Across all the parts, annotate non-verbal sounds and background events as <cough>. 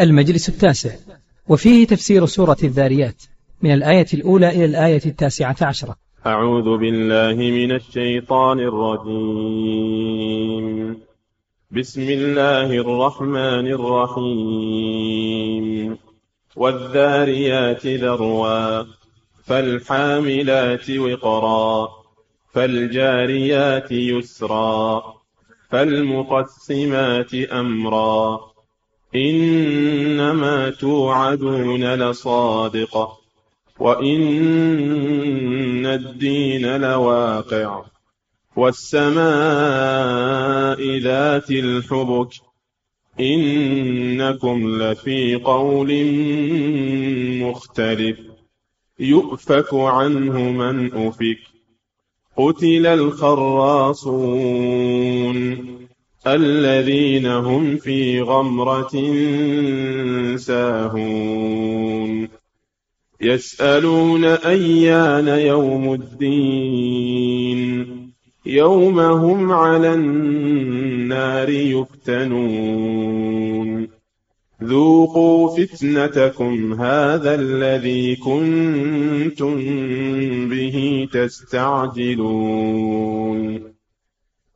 المجلس التاسع وفيه تفسير سورة الذاريات من الآية الأولى إلى الآية التاسعة عشرة. أعوذ بالله من الشيطان الرجيم. بسم الله الرحمن الرحيم. والذاريات ذروا فالحاملات وقرا فالجاريات يسرا فالمقسمات أمرا. إنما توعدون لصادق وإن الدين لواقع والسماء ذات الحبك إنكم لفي قول مختلف يؤفك عنه من أفك قتل الخراصون الذين هم في غمرة ساهون. يسألون أيان يوم الدين. يوم هم على النار يفتنون. ذوقوا فتنتكم هذا الذي كنتم به تستعجلون.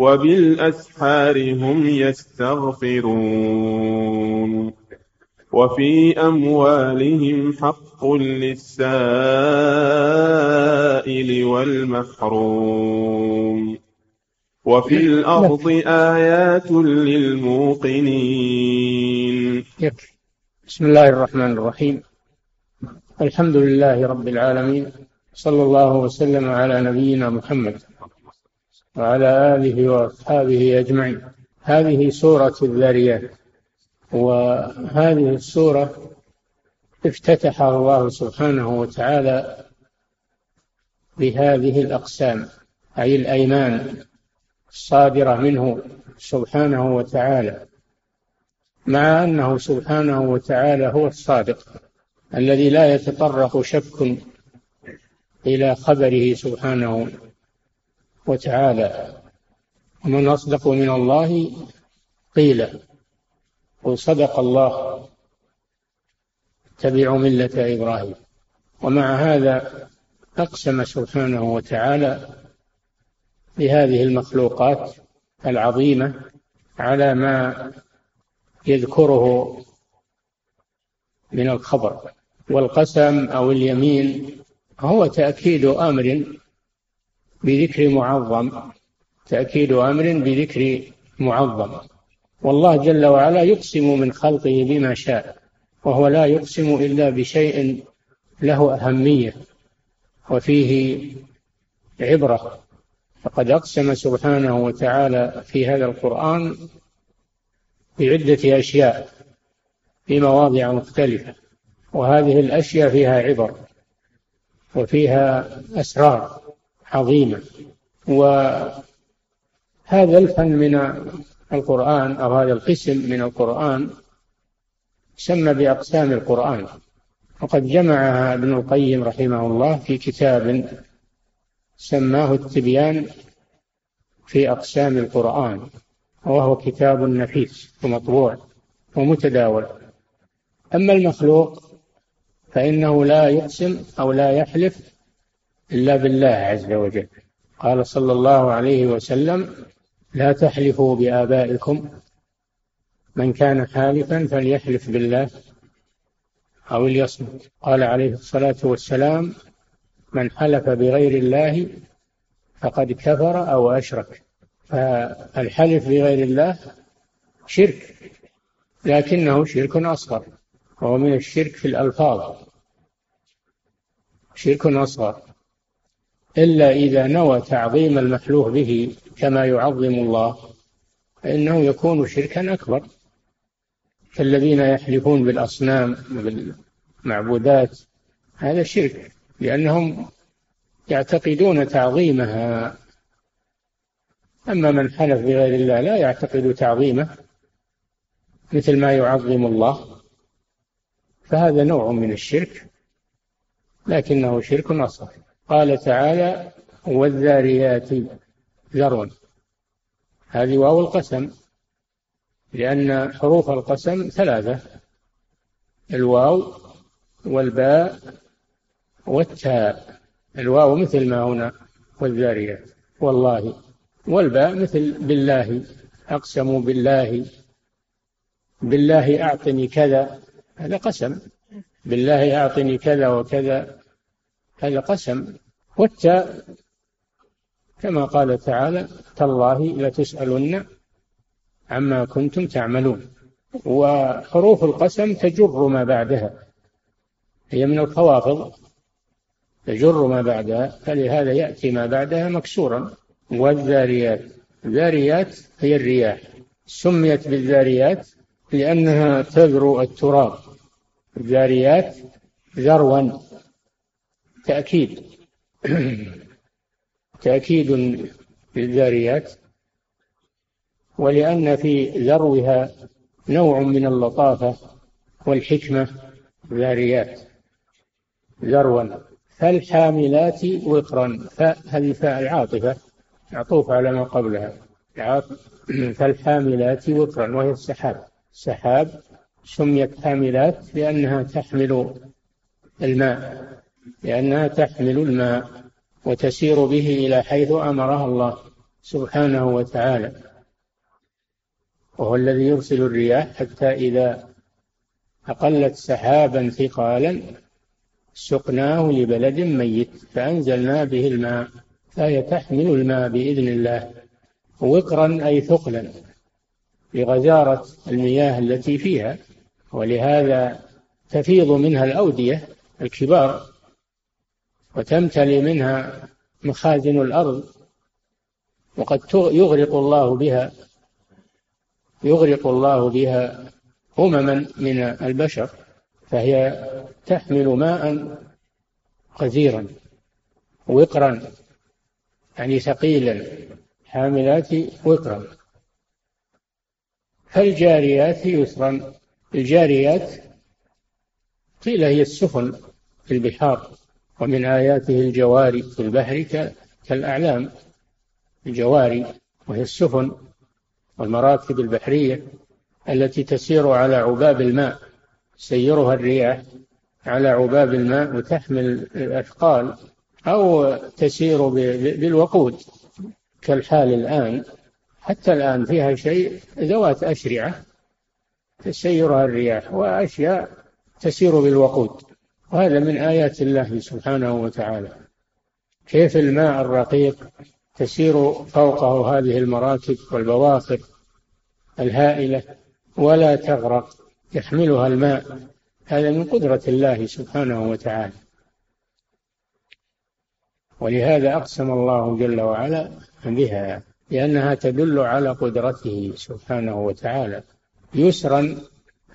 وبالأسحار هم يستغفرون. وفي أموالهم حق للسائل والمحروم. وفي الأرض آيات للموقنين. بسم الله الرحمن الرحيم. الحمد لله رب العالمين. صلى الله وسلم على نبينا محمد. وعلى آله وأصحابه أجمعين. هذه سورة الذاريات وهذه السورة افتتح الله سبحانه وتعالى بهذه الأقسام أي الأيمان الصادرة منه سبحانه وتعالى مع أنه سبحانه وتعالى هو الصادق الذي لا يتطرق شك إلى خبره سبحانه وتعالى. ومن أصدق من الله قيل. وصدق الله. اتبعوا ملة إبراهيم. ومع هذا أقسم سبحانه وتعالى بهذه المخلوقات العظيمة على ما يذكره من الخبر. والقسم أو اليمين هو تأكيد أمر بذكر معظم تأكيد أمر بذكر معظم. والله جل وعلا يقسم من خلقه بما شاء وهو لا يقسم إلا بشيء له أهمية وفيه عبرة. فقد أقسم سبحانه وتعالى في هذا القرآن بعدة أشياء في مواضع مختلفة وهذه الأشياء فيها عبر وفيها أسرار. عظيمة. وهذا الفن من القرآن أو هذا القسم من القرآن سمى بأقسام القرآن. وقد جمعها ابن القيم رحمه الله في كتاب سماه التبيان في أقسام القرآن وهو كتاب نفيس ومطبوع ومتداول. أما المخلوق فإنه لا يقسم أو لا يحلف إلا بالله عز وجل. قال صلى الله عليه وسلم لا تحلفوا بآبائكم. من كان حالفا فليحلف بالله أو ليصمت. قال عليه الصلاة والسلام من حلف بغير الله فقد كفر أو أشرك. فالحلف بغير الله شرك لكنه شرك أصغر وهو من الشرك في الألفاظ. شرك أصغر. إلا إذا نوى تعظيم المحلوف به كما يعظم الله فإنه يكون شركا أكبر. كالذين يحلفون بالأصنام بالمعبودات هذا شرك لأنهم يعتقدون تعظيمها. أما من حلف بغير الله لا يعتقد تعظيمه مثل ما يعظم الله فهذا نوع من الشرك لكنه شرك أصغر. قال تعالى والذاريات ذروا. هذه واو القسم لأن حروف القسم ثلاثة الواو والباء والتاء. الواو مثل ما هنا والذاريات. والله. والباء مثل بالله أقسموا بالله. بالله أعطني كذا. هذا قسم. بالله أعطني كذا وكذا. هذا قسم. والتاء كما قال تعالى تالله لتسألن عما كنتم تعملون. وحروف القسم تجر ما بعدها. هي من الخوافض تجر ما بعدها. فلهذا يأتي ما بعدها مكسورا. والذاريات. الذاريات هي الرياح. سميت بالذاريات لأنها تذرو التراب. الذاريات ذروا. تأكيد. <clears throat> تأكيد للذاريات ولأن في ذروها نوع من اللطافة والحكمة ذاريات ذروا فالحاملات وقرا هذه فاء العاطفة معطوف على ما قبلها. فالحاملات وقرا وهي السحاب. السحاب سميت حاملات لأنها تحمل الماء. لأنها تحمل الماء وتسير به إلى حيث أمرها الله سبحانه وتعالى. وهو الذي يرسل الرياح حتى إذا أقلت سحابا ثقالا سقناه لبلد ميت فأنزلنا به الماء فهي تحمل الماء بإذن الله وقرا أي ثقلا لغزارة المياه التي فيها. ولهذا تفيض منها الأودية الكبار وتمتلي منها مخازن الأرض وقد يغرق الله بها يغرق الله بها أمما من البشر فهي تحمل ماء غزيرا وقرا يعني ثقيلا حاملات وقرا. فالجاريات يسرا الجاريات قيل هي السفن في البحار. ومن آياته الجواري في البحر كالأعلام. الجواري وهي السفن والمراكب البحرية التي تسير على عباب الماء سيرها الرياح على عباب الماء وتحمل الأثقال أو تسير بالوقود كالحال الآن. حتى الآن فيها شيء ذوات أشرعة تسيرها الرياح وأشياء تسير بالوقود. وهذا من آيات الله سبحانه وتعالى. كيف الماء الرقيق تسير فوقه هذه المراكب والبواخر الهائلة ولا تغرق يحملها الماء؟ هذا من قدرة الله سبحانه وتعالى. ولهذا أقسم الله جل وعلا بها لأنها تدل على قدرته سبحانه وتعالى. يسرا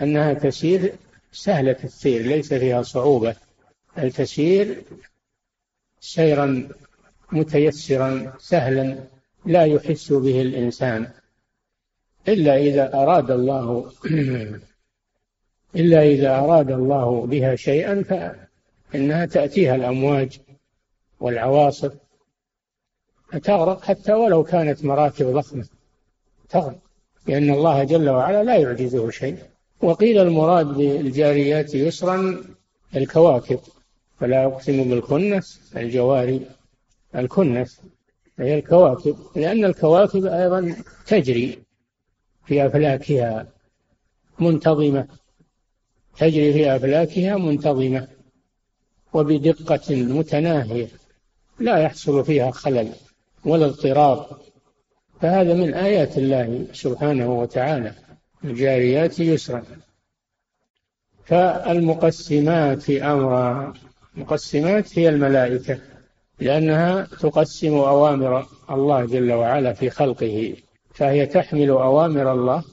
أنها تسير سهلة السير ليس فيها صعوبة. بل تسير سيرا متيسرا سهلا لا يحس به الإنسان. إلا إذا أراد الله <clears throat> إلا إذا أراد الله بها شيئا فإنها تأتيها الأمواج والعواصف. فتغرق حتى ولو كانت مراكب ضخمة. تغرق. لأن الله جل وعلا لا يعجزه شيء. وقيل المراد بالجاريات يسرا الكواكب فلا أقسم بالكنس الجواري الكنس هي الكواكب لأن الكواكب أيضا تجري في أفلاكها منتظمة تجري في أفلاكها منتظمة وبدقة متناهية لا يحصل فيها خلل ولا اضطراب فهذا من آيات الله سبحانه وتعالى. الجاريات يسرا. فالمقسمات أمرا. المقسمات هي الملائكة لأنها تقسم أوامر الله جل وعلا في خلقه فهي تحمل أوامر الله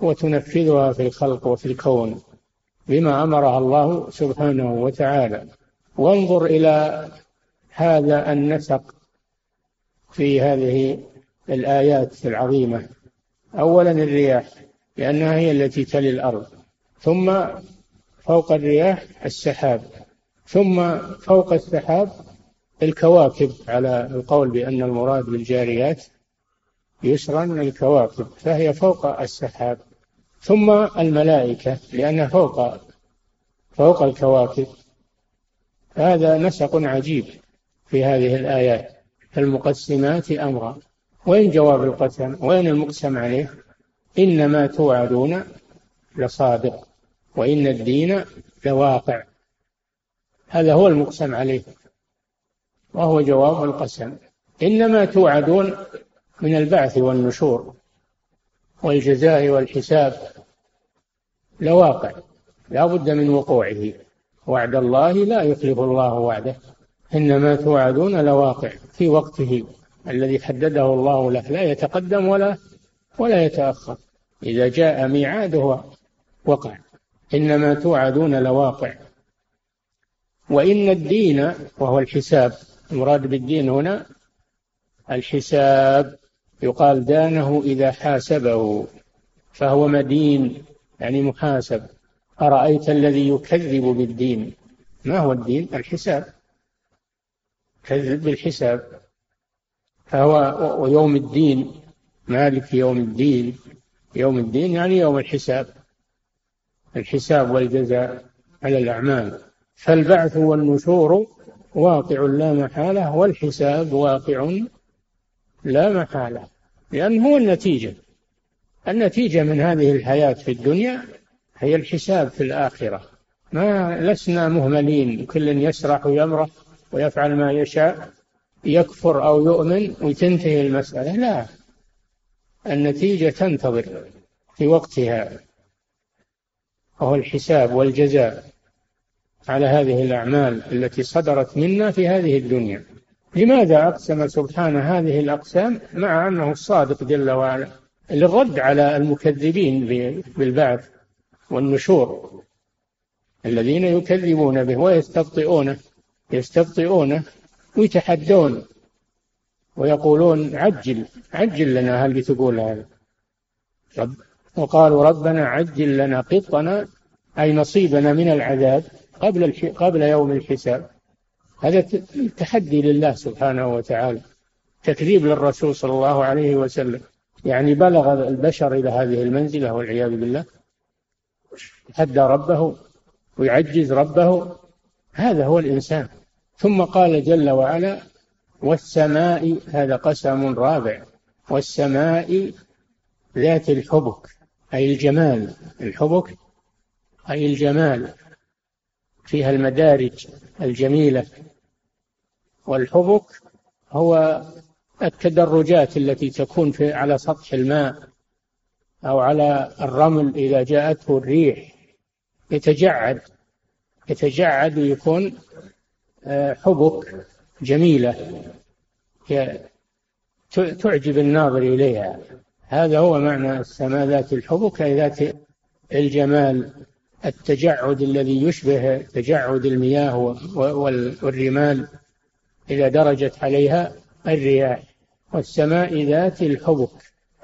وتنفذها في الخلق وفي الكون بما أمرها الله سبحانه وتعالى. وانظر إلى هذا النسق في هذه الآيات العظيمة. أولا الرياح. لأنها هي التي تلي الأرض. ثم فوق الرياح السحاب. ثم فوق السحاب الكواكب على القول بأن المراد بالجاريات يسرا الكواكب فهي فوق السحاب. ثم الملائكة لأنها فوق فوق الكواكب. هذا نسق عجيب في هذه الآيات. المقسمات أمرا وين جواب القسم؟ وين المقسم عليه؟ إنما توعدون لصادق وإن الدين لواقع. هذا هو المقسم عليه وهو جواب القسم. إنما توعدون من البعث والنشور والجزاء والحساب لواقع لا بد من وقوعه. وعد الله لا يخلف الله وعده. إنما توعدون لواقع في وقته الذي حدده الله له لا يتقدم ولا ولا يتأخر. إذا جاء ميعاده وقع. إنما توعدون لواقع. وإن الدين وهو الحساب المراد بالدين هنا الحساب. يقال دانه إذا حاسبه فهو مدين يعني محاسب. أرأيت الذي يكذب بالدين؟ ما هو الدين؟ الحساب. كذب بالحساب. فهو ويوم الدين مالك يوم الدين. يوم الدين يعني يوم الحساب. الحساب والجزاء على الأعمال. فالبعث والنشور واقع لا محالة والحساب واقع لا محالة. لأنه هو النتيجة. النتيجة من هذه الحياة في الدنيا هي الحساب في الآخرة. ما لسنا مهملين. كل يسرح ويمرح ويفعل ما يشاء يكفر أو يؤمن وتنتهي المسألة. لا. النتيجة تنتظر في وقتها وهو الحساب والجزاء على هذه الأعمال التي صدرت منا في هذه الدنيا. لماذا أقسم سبحانه هذه الأقسام؟ مع أنه الصادق جل وعلا للرد على المكذبين بالبعث والنشور الذين يكذبون به ويستبطئونه يستبطئونه ويتحدون ويقولون عجل عجل لنا هل بتقول هذا؟ رب وقالوا ربنا عجل لنا قطنا أي نصيبنا من العذاب قبل قبل يوم الحساب. هذا تحدي لله سبحانه وتعالى تكذيب للرسول صلى الله عليه وسلم. يعني بلغ البشر إلى هذه المنزلة والعياذ بالله. يتحدى ربه ويعجز ربه. هذا هو الإنسان. ثم قال جل وعلا والسماء هذا قسم رابع. والسماء ذات الحبك أي الجمال. الحبك أي الجمال. فيها المدارج الجميلة. والحبك هو التدرجات التي تكون في على سطح الماء أو على الرمل إذا جاءته الريح. يتجعد يتجعد ويكون آه، حبك. جميلة. تعجب الناظر إليها. هذا هو معنى السماء ذات الحبك أي ذات الجمال التجعد الذي يشبه تجعد المياه والرمال إذا درجت عليها الرياح. والسماء ذات الحبك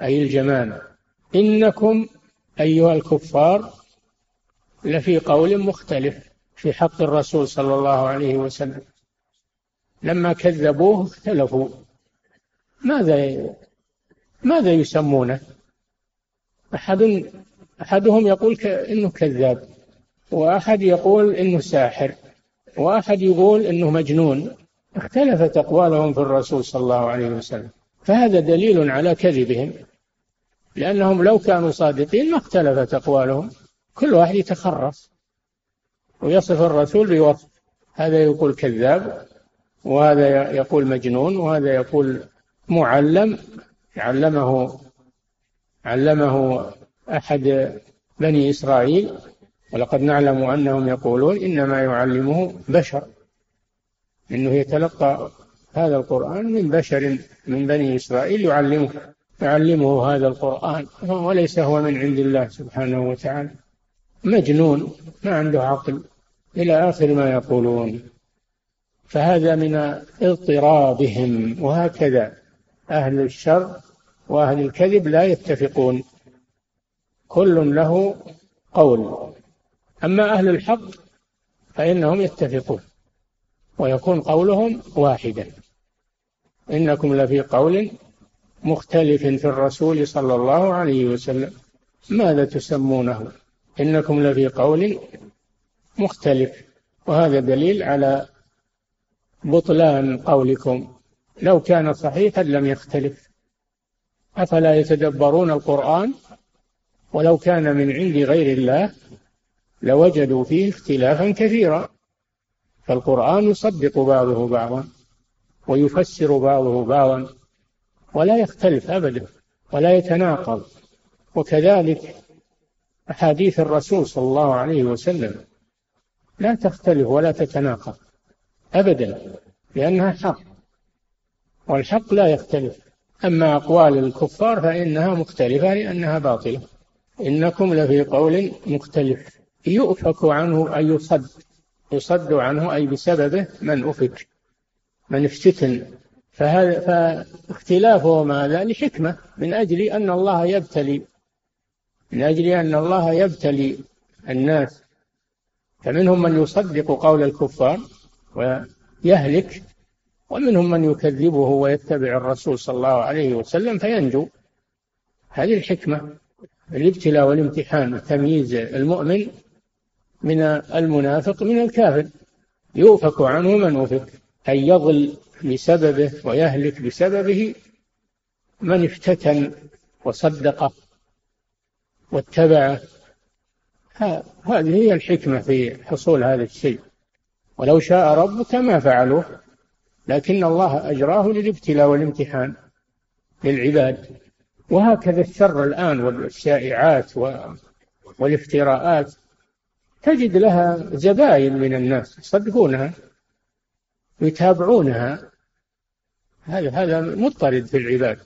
أي الجمال. إنكم أيها الكفار لفي قول مختلف في حق الرسول صلى الله عليه وسلم. لما كذبوه اختلفوا. ماذا ماذا يسمونه؟ أحد أحدهم يقول إنه كذاب وأحد يقول إنه ساحر وأحد يقول إنه مجنون. اختلفت أقوالهم في الرسول صلى الله عليه وسلم. فهذا دليل على كذبهم. لأنهم لو كانوا صادقين ما اختلفت أقوالهم. كل واحد يتخرص ويصف الرسول بوصف. هذا يقول كذاب وهذا يقول مجنون وهذا يقول معلم علمه علمه أحد بني إسرائيل ولقد نعلم أنهم يقولون إنما يعلمه بشر إنه يتلقى هذا القرآن من بشر من بني إسرائيل يعلمه يعلمه هذا القرآن وليس هو من عند الله سبحانه وتعالى. مجنون ما عنده عقل إلى آخر ما يقولون. فهذا من اضطرابهم. وهكذا أهل الشر وأهل الكذب لا يتفقون. كل له قول. أما أهل الحق فإنهم يتفقون. ويكون قولهم واحدا. إنكم لفي قول مختلف في الرسول صلى الله عليه وسلم. ماذا تسمونه؟ إنكم لفي قول مختلف. وهذا دليل على بطلان قولكم. لو كان صحيحا لم يختلف. أفلا يتدبرون القرآن؟ ولو كان من عند غير الله لوجدوا فيه اختلافا كثيرا. فالقرآن يصدق بعضه بعضا ويفسر بعضه بعضا ولا يختلف أبدا ولا يتناقض. وكذلك أحاديث الرسول صلى الله عليه وسلم لا تختلف ولا تتناقض. أبدا لأنها حق والحق لا يختلف. أما أقوال الكفار فإنها مختلفة لأنها باطلة. إنكم لفي قول مختلف. يؤفك عنه أي يصد. يصد عنه أي بسببه من أفك من افتتن فهذا فاختلافه ماذا لحكمة من أجل أن الله يبتلي. من أجل أن الله يبتلي الناس. فمنهم من يصدق قول الكفار ويهلك ومنهم من يكذبه ويتبع الرسول صلى الله عليه وسلم فينجو. هذه الحكمة الابتلاء والامتحان تمييز المؤمن من المنافق من الكافر. يؤفك عنه من أفك أن يضل بسببه ويهلك بسببه من افتتن وصدقه واتبعه. هذه هي الحكمة في حصول هذا الشيء. ولو شاء ربك ما فعلوه. لكن الله أجراه للابتلاء والامتحان للعباد. وهكذا الشر الآن والشائعات والافتراءات تجد لها زباين من الناس يصدقونها ويتابعونها هذا هذا مضطرد في العباد.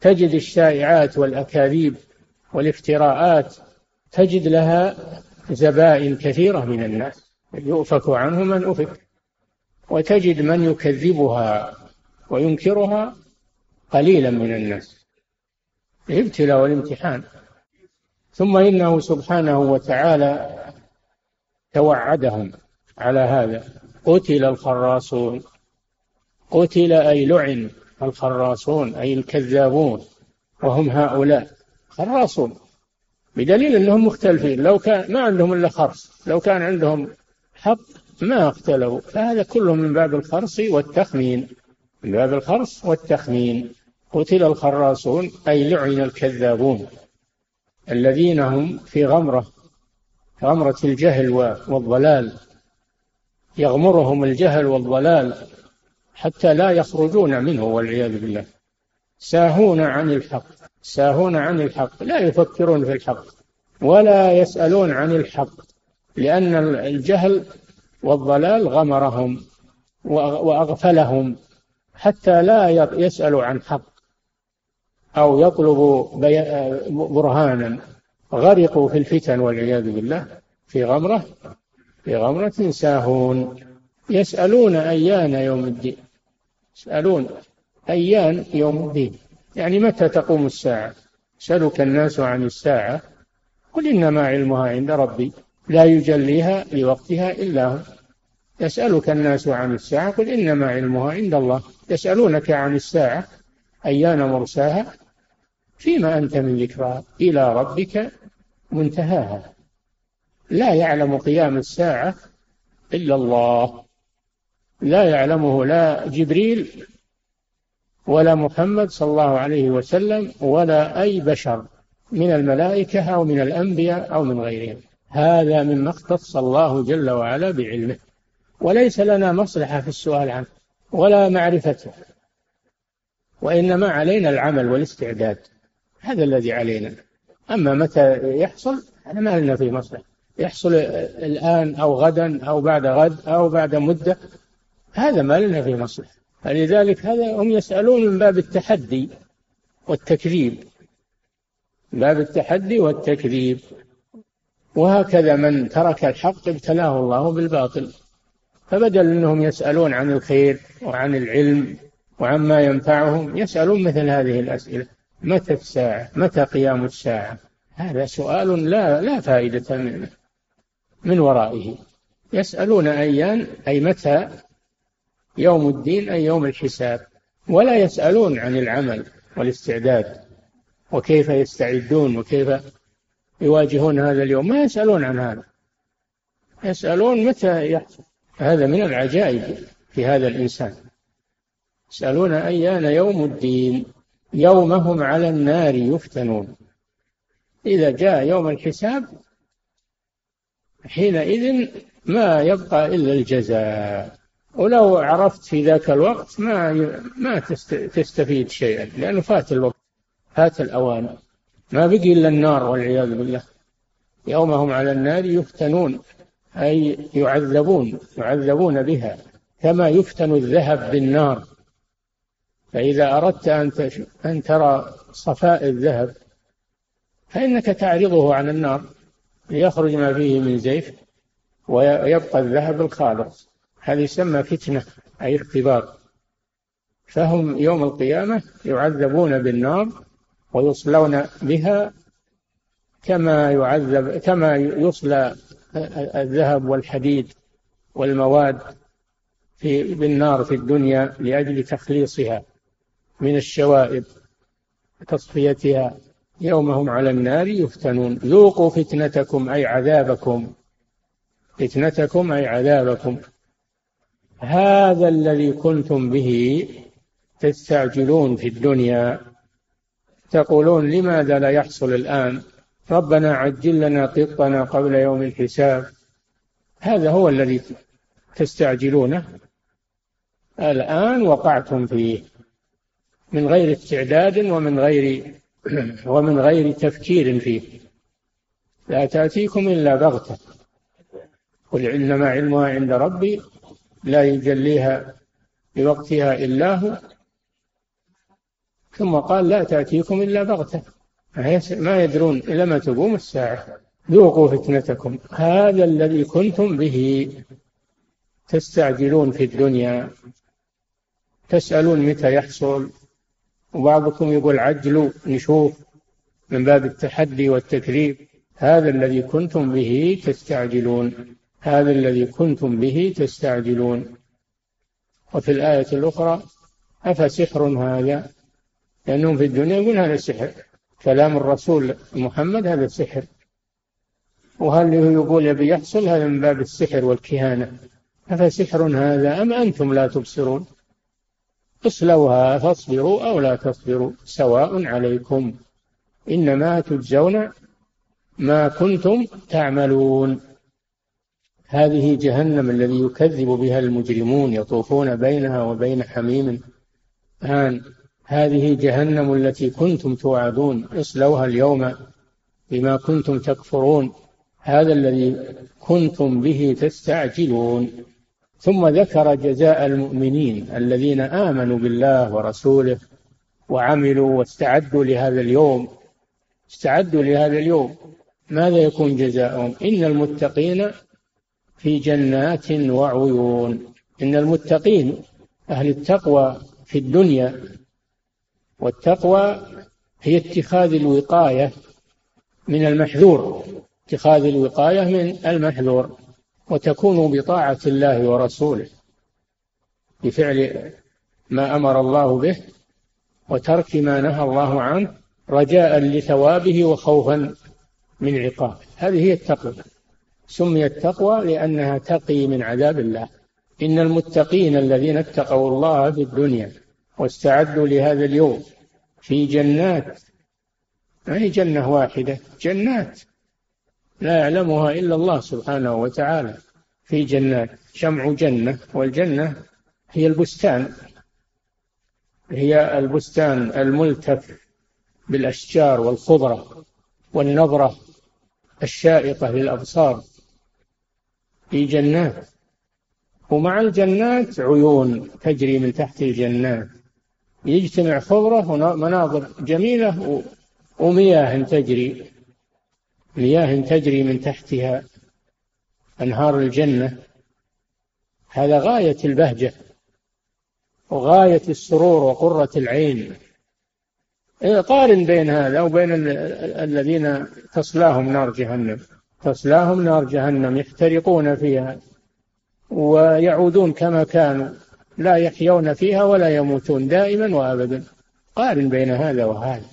تجد الشائعات والأكاذيب والافتراءات تجد لها زبائن كثيرة من الناس. يؤفك عنه من أفك. وتجد من يكذبها وينكرها قليلا من الناس. الابتلاء والامتحان. ثم إنه سبحانه وتعالى توعدهم على هذا. قتل الخراصون. قتل أي لعن الخراصون أي الكذابون. وهم هؤلاء خراصون. بدليل أنهم مختلفين. لو كان ما عندهم إلا خرص. لو كان عندهم حق ما اختلوا فهذا كله من باب الخرص والتخمين. من باب الخرص والتخمين. قتل الخراصون أي لعن الكذابون. الذين هم في غمرة غمرة الجهل والضلال. يغمرهم الجهل والضلال حتى لا يخرجون منه والعياذ بالله. ساهون عن الحق ساهون عن الحق. لا يفكرون في الحق ولا يسألون عن الحق. لأن الجهل والضلال غمرهم وأغفلهم حتى لا يسألوا عن حق أو يطلبوا برهانا. غرقوا في الفتن والعياذ بالله. في غمرة في غمرة ساهون يسألون أيان يوم الدين. يسألون أيان يوم الدين. يعني متى تقوم الساعة؟ سألك الناس عن الساعة. قل إنما علمها عند ربي. لا يجليها لوقتها إلا هو. يسألك الناس عن الساعة قل إنما علمها عند الله. يسألونك عن الساعة أيان مرساها؟ فيما أنت من ذكرها إلى ربك منتهاها. لا يعلم قيام الساعة إلا الله. لا يعلمه لا جبريل ولا محمد صلى الله عليه وسلم ولا أي بشر من الملائكة أو من الأنبياء أو من غيرهم. هذا مما اختص الله جل وعلا بعلمه. وليس لنا مصلحة في السؤال عنه ولا معرفته. وإنما علينا العمل والاستعداد. هذا الذي علينا. أما متى يحصل هذا ما لنا فيه مصلحة. يحصل الآن أو غدا أو بعد غد أو بعد مدة هذا ما لنا فيه مصلحة. فلذلك هذا هم يسألون من باب التحدي والتكذيب. باب التحدي والتكذيب. وهكذا من ترك الحق ابتلاه الله بالباطل. فبدل أنهم يسألون عن الخير وعن العلم وعما ينفعهم يسألون مثل هذه الأسئلة. متى الساعة؟ متى قيام الساعة؟ هذا سؤال لا لا فائدة منه من ورائه. يسألون أيان أي متى؟ يوم الدين أي يوم الحساب. ولا يسألون عن العمل والاستعداد وكيف يستعدون وكيف يواجهون هذا اليوم ما يسألون عن هذا. يسألون متى يحصل. هذا من العجائب في هذا الإنسان. يسألون أيان يوم الدين يوم هم على النار يفتنون. إذا جاء يوم الحساب حينئذ ما يبقى إلا الجزاء. ولو عرفت في ذاك الوقت ما ما تستفيد شيئا لأنه فات الوقت فات الأوان. ما بقي إلا النار والعياذ بالله. يوم هم على النار يفتنون أي يعذبون يعذبون بها كما يفتن الذهب بالنار. فإذا أردت أن أن ترى صفاء الذهب فإنك تعرضه عن النار ليخرج ما فيه من زيف ويبقى الذهب الخالص. هذه يسمى فتنة أي اختبار. فهم يوم القيامة يعذبون بالنار ويصلون بها كما يعذب كما يصلى الذهب والحديد والمواد في بالنار في الدنيا لأجل تخليصها من الشوائب وتصفيتها. يوم هم على النار يفتنون. ذوقوا فتنتكم أي عذابكم. فتنتكم أي عذابكم. هذا الذي كنتم به تستعجلون في الدنيا. تقولون لماذا لا يحصل الآن؟ ربنا عجل لنا قطنا قبل يوم الحساب. هذا هو الذي تستعجلونه. الآن وقعتم فيه. من غير استعداد ومن غير <clears throat> ومن غير تفكير فيه. لا تأتيكم إلا بغتة. قل إنما علمها عند ربي لا يجليها بوقتها إلا هو. ثم قال لا تأتيكم إلا بغتة. ما يدرون إلى ما تقوم الساعة. ذوقوا فتنتكم. هذا الذي كنتم به. تستعجلون في الدنيا. تسألون متى يحصل. وبعضكم يقول عجلوا نشوف من باب التحدي والتكذيب. هذا الذي كنتم به تستعجلون. هذا الذي كنتم به تستعجلون. وفي الآية الأخرى أفسحر هذا؟ لأنهم في الدنيا يقول هذا سحر. كلام الرسول محمد هذا سحر. وهل يقول يبي يحصل؟ هذا من باب السحر والكهانة. أفسحر هذا أم أنتم لا تبصرون؟ اصلوها فاصبروا أو لا تصبروا. سواء عليكم. إنما تجزون ما كنتم تعملون. هذه جهنم الذي يكذب بها المجرمون يطوفون بينها وبين حميم. آن. هذه جهنم التي كنتم توعدون اصلوها اليوم بما كنتم تكفرون. هذا الذي كنتم به تستعجلون. ثم ذكر جزاء المؤمنين الذين آمنوا بالله ورسوله وعملوا واستعدوا لهذا اليوم. استعدوا لهذا اليوم. ماذا يكون جزاؤهم؟ إن المتقين في جنات وعيون. إن المتقين أهل التقوى في الدنيا. والتقوى هي اتخاذ الوقاية من المحذور. اتخاذ الوقاية من المحذور وتكون بطاعة الله ورسوله بفعل ما أمر الله به وترك ما نهى الله عنه رجاء لثوابه وخوفا من عقابه هذه هي التقوى. سميت تقوى لأنها تقي من عذاب الله. إن المتقين الذين اتقوا الله في الدنيا واستعدوا لهذا اليوم في جنات. هي جنة واحدة؟ جنات. لا يعلمها إلا الله سبحانه وتعالى في جنات. جمع جنة والجنة هي البستان. هي البستان الملتف بالأشجار والخضرة والنظرة الشائقة للأبصار في جنات. ومع الجنات عيون تجري من تحت الجنات. يجتمع خضرة ومناظر جميلة ومياه تجري. مياه تجري من تحتها أنهار الجنة. هذا غاية البهجة وغاية السرور وقرة العين. قارن بين هذا وبين الذين تصلاهم نار جهنم. تصلاهم نار جهنم يحترقون فيها ويعودون كما كانوا. لا يحيون فيها ولا يموتون دائما وأبدا. قارن بين هذا وهذا.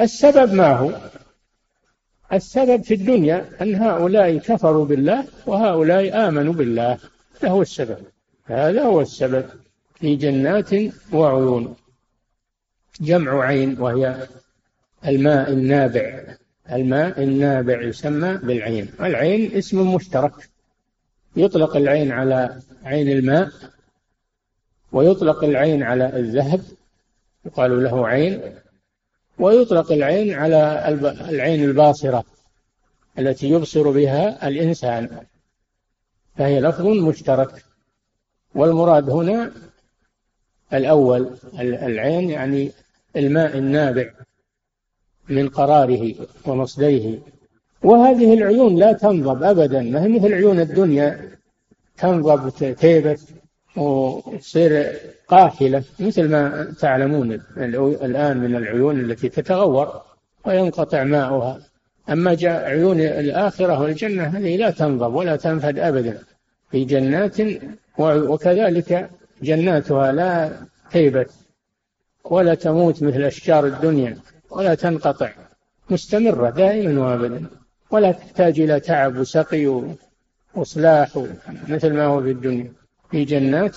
السبب ما هو؟ السبب في الدنيا أن هؤلاء كفروا بالله وهؤلاء آمنوا بالله. هذا هو السبب. هذا هو السبب في جنات وعيون. جمع عين وهي الماء النابع. الماء النابع يسمى بالعين. العين اسم مشترك. يطلق العين على عين الماء ويطلق العين على الذهب يقال له عين ويطلق العين على العين الباصرة التي يبصر بها الإنسان. فهي لفظ مشترك. والمراد هنا الأول العين يعني الماء النابع من قراره ومصديه وهذه العيون لا تنضب أبدا ما هي مثل عيون الدنيا؟ تنضب تيبس وتصير قافلة مثل ما تعلمون الآن من العيون التي تتغور وينقطع ماؤها. أما جاء عيون الآخرة والجنة هذه لا تنضب ولا تنفد أبدا. في جنات وكذلك جناتها لا تيبت ولا تموت مثل أشجار الدنيا ولا تنقطع. مستمرة دائما وأبدا. ولا تحتاج إلى تعب وسقي وإصلاح مثل ما هو في الدنيا. في جنات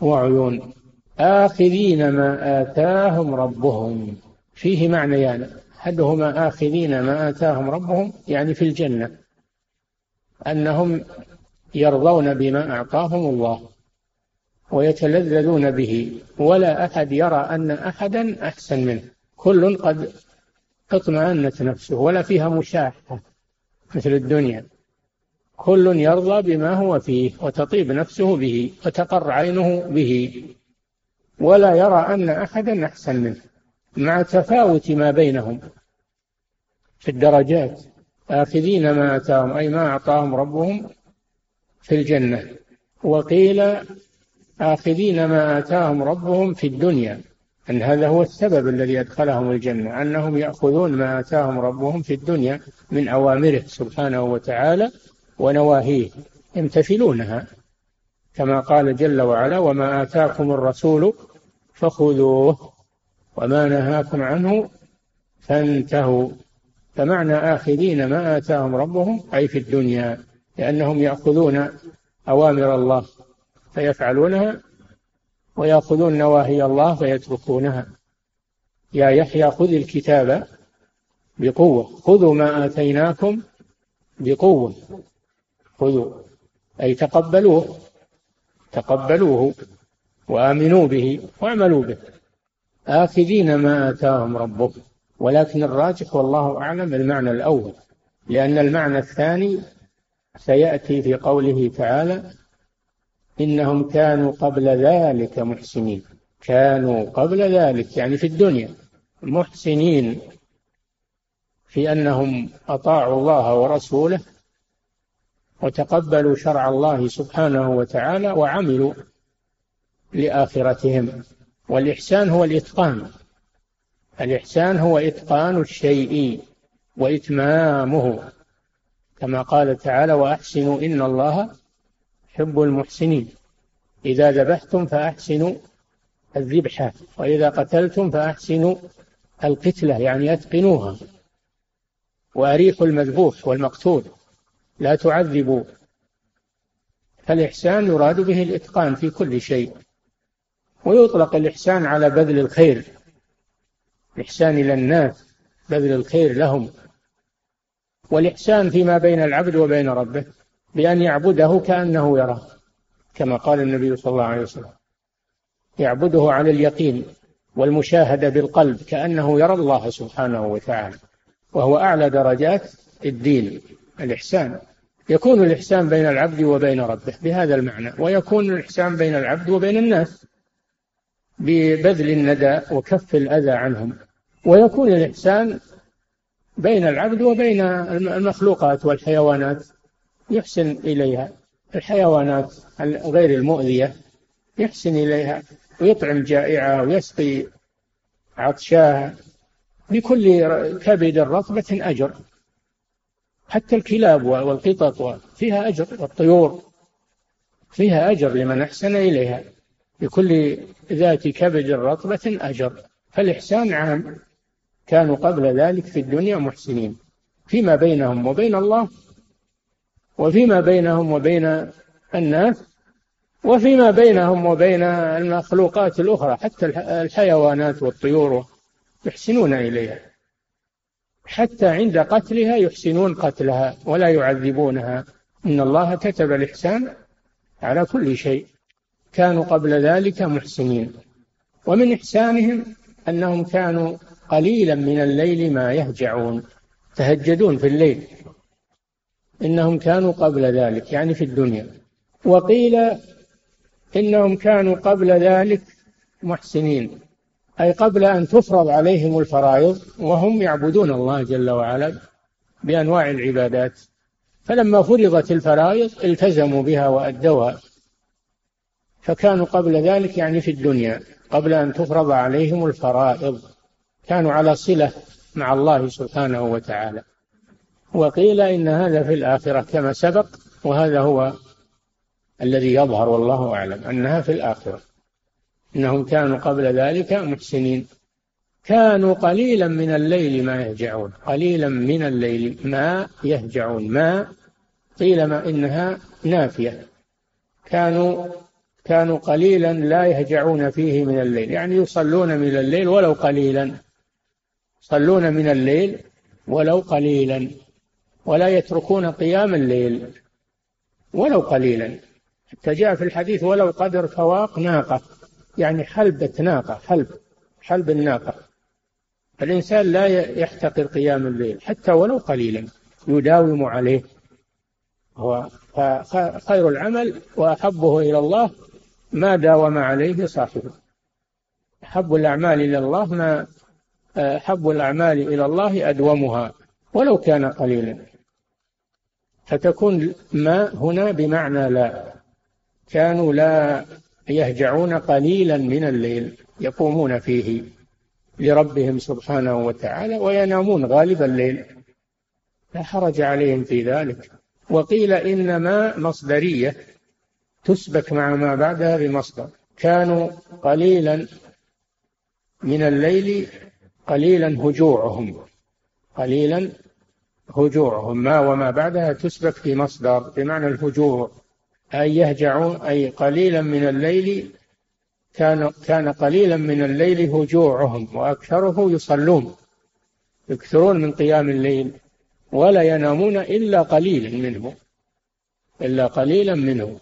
وعيون. آخذين ما آتاهم ربهم. فيه معنيان. يعني أحدهما آخذين ما آتاهم ربهم يعني في الجنة. أنهم يرضون بما أعطاهم الله ويتلذذون به. ولا أحد يرى أن أحدا أحسن منه. كل قد اطمأنت نفسه ولا فيها مشاحة مثل الدنيا. كل يرضى بما هو فيه وتطيب نفسه به وتقر عينه به. ولا يرى أن أحدا أحسن منه مع تفاوت ما بينهم. في الدرجات آخذين ما آتاهم أي ما أعطاهم ربهم في الجنة. وقيل آخذين ما آتاهم ربهم في الدنيا أن هذا هو السبب الذي أدخلهم الجنة أنهم يأخذون ما آتاهم ربهم في الدنيا من أوامره سبحانه وتعالى ونواهيه. يمتثلونها كما قال جل وعلا وما آتاكم الرسول فخذوه وما نهاكم عنه فانتهوا. فمعنى آخذين ما آتاهم ربهم أي في الدنيا لأنهم يأخذون أوامر الله فيفعلونها ويأخذون نواهي الله فيتركونها. يا يحيى خذ الكتاب بقوة. خذوا ما آتيناكم بقوة. خذوا أي تقبلوه تقبلوه وآمنوا به واعملوا به. آخذين ما آتاهم ربهم ولكن الراجح والله أعلم المعنى الأول لأن المعنى الثاني سيأتي في قوله تعالى إنهم كانوا قبل ذلك محسنين. كانوا قبل ذلك يعني في الدنيا محسنين في أنهم أطاعوا الله ورسوله وتقبلوا شرع الله سبحانه وتعالى وعملوا لآخرتهم. والإحسان هو الإتقان. الإحسان هو إتقان الشيء وإتمامه. كما قال تعالى وأحسنوا إن الله يحب المحسنين. إذا ذبحتم فأحسنوا الذبحة وإذا قتلتم فأحسنوا القتلة يعني أتقنوها. وأريحوا المذبوح والمقتول. لا تعذبوا فالإحسان يراد به الإتقان في كل شيء ويطلق الإحسان على بذل الخير الإحسان إلى الناس بذل الخير لهم والإحسان فيما بين العبد وبين ربه بأن يعبده كأنه يراه كما قال النبي صلى الله عليه وسلم. يعبده على اليقين والمشاهدة بالقلب كأنه يرى الله سبحانه وتعالى وهو أعلى درجات الدين. الإحسان. يكون الإحسان بين العبد وبين ربه بهذا المعنى. ويكون الإحسان بين العبد وبين الناس ببذل الندى وكف الأذى عنهم. ويكون الإحسان بين العبد وبين المخلوقات والحيوانات. يحسن إليها. الحيوانات غير المؤذية يحسن إليها ويطعم جائعة ويسقي عطشاها. بكل كبد رطبة أجر. حتى الكلاب والقطط فيها أجر والطيور فيها أجر لمن أحسن إليها. بكل ذات كبد رطبة أجر. فالإحسان عام. كانوا قبل ذلك في الدنيا محسنين. فيما بينهم وبين الله وفيما بينهم وبين الناس وفيما بينهم وبين المخلوقات الأخرى. حتى الحيوانات والطيور يحسنون إليها. حتى عند قتلها يحسنون قتلها ولا يعذبونها. إن الله كتب الإحسان على كل شيء. كانوا قبل ذلك محسنين. ومن إحسانهم أنهم كانوا قليلا من الليل ما يهجعون. تهجدون في الليل. إنهم كانوا قبل ذلك يعني في الدنيا. وقيل إنهم كانوا قبل ذلك محسنين. أي قبل أن تفرض عليهم الفرائض وهم يعبدون الله جل وعلا بأنواع العبادات فلما فرضت الفرائض التزموا بها وأدوها. فكانوا قبل ذلك يعني في الدنيا قبل أن تفرض عليهم الفرائض كانوا على صلة مع الله سبحانه وتعالى. وقيل إن هذا في الآخرة كما سبق وهذا هو الذي يظهر والله أعلم أنها في الآخرة. إنهم كانوا قبل ذلك محسنين. كانوا قليلا من الليل ما يهجعون. قليلا من الليل ما يهجعون. ما قيل ما إنها نافية. كانوا كانوا قليلا لا يهجعون فيه من الليل. يعني يصلون من الليل ولو قليلا. يصلون من الليل ولو قليلا. ولا يتركون قيام الليل ولو قليلا. حتى جاء في الحديث ولو قدر فواق ناقة. يعني حلبة ناقة حلب حلب الناقة. الإنسان لا يحتقر قيام الليل حتى ولو قليلا يداوم عليه. هو خير العمل وأحبه إلى الله ما داوم عليه صاحبه أحب الأعمال إلى الله ما أحب الأعمال إلى الله أدومها ولو كان قليلا. فتكون ما هنا بمعنى لا. كانوا لا يهجعون قليلا من الليل يقومون فيه لربهم سبحانه وتعالى وينامون غالب الليل. لا حرج عليهم في ذلك. وقيل إنما مصدرية تسبك مع ما بعدها بمصدر. كانوا قليلا من الليل قليلا هجوعهم. قليلا هجوعهم. ما وما بعدها تسبك في مصدر بمعنى الهجوع. أي يهجعون أي قليلا من الليل كان كان قليلا من الليل هجوعهم وأكثره يصلون. يكثرون من قيام الليل ولا ينامون إلا قليلا منه إلا قليلا منه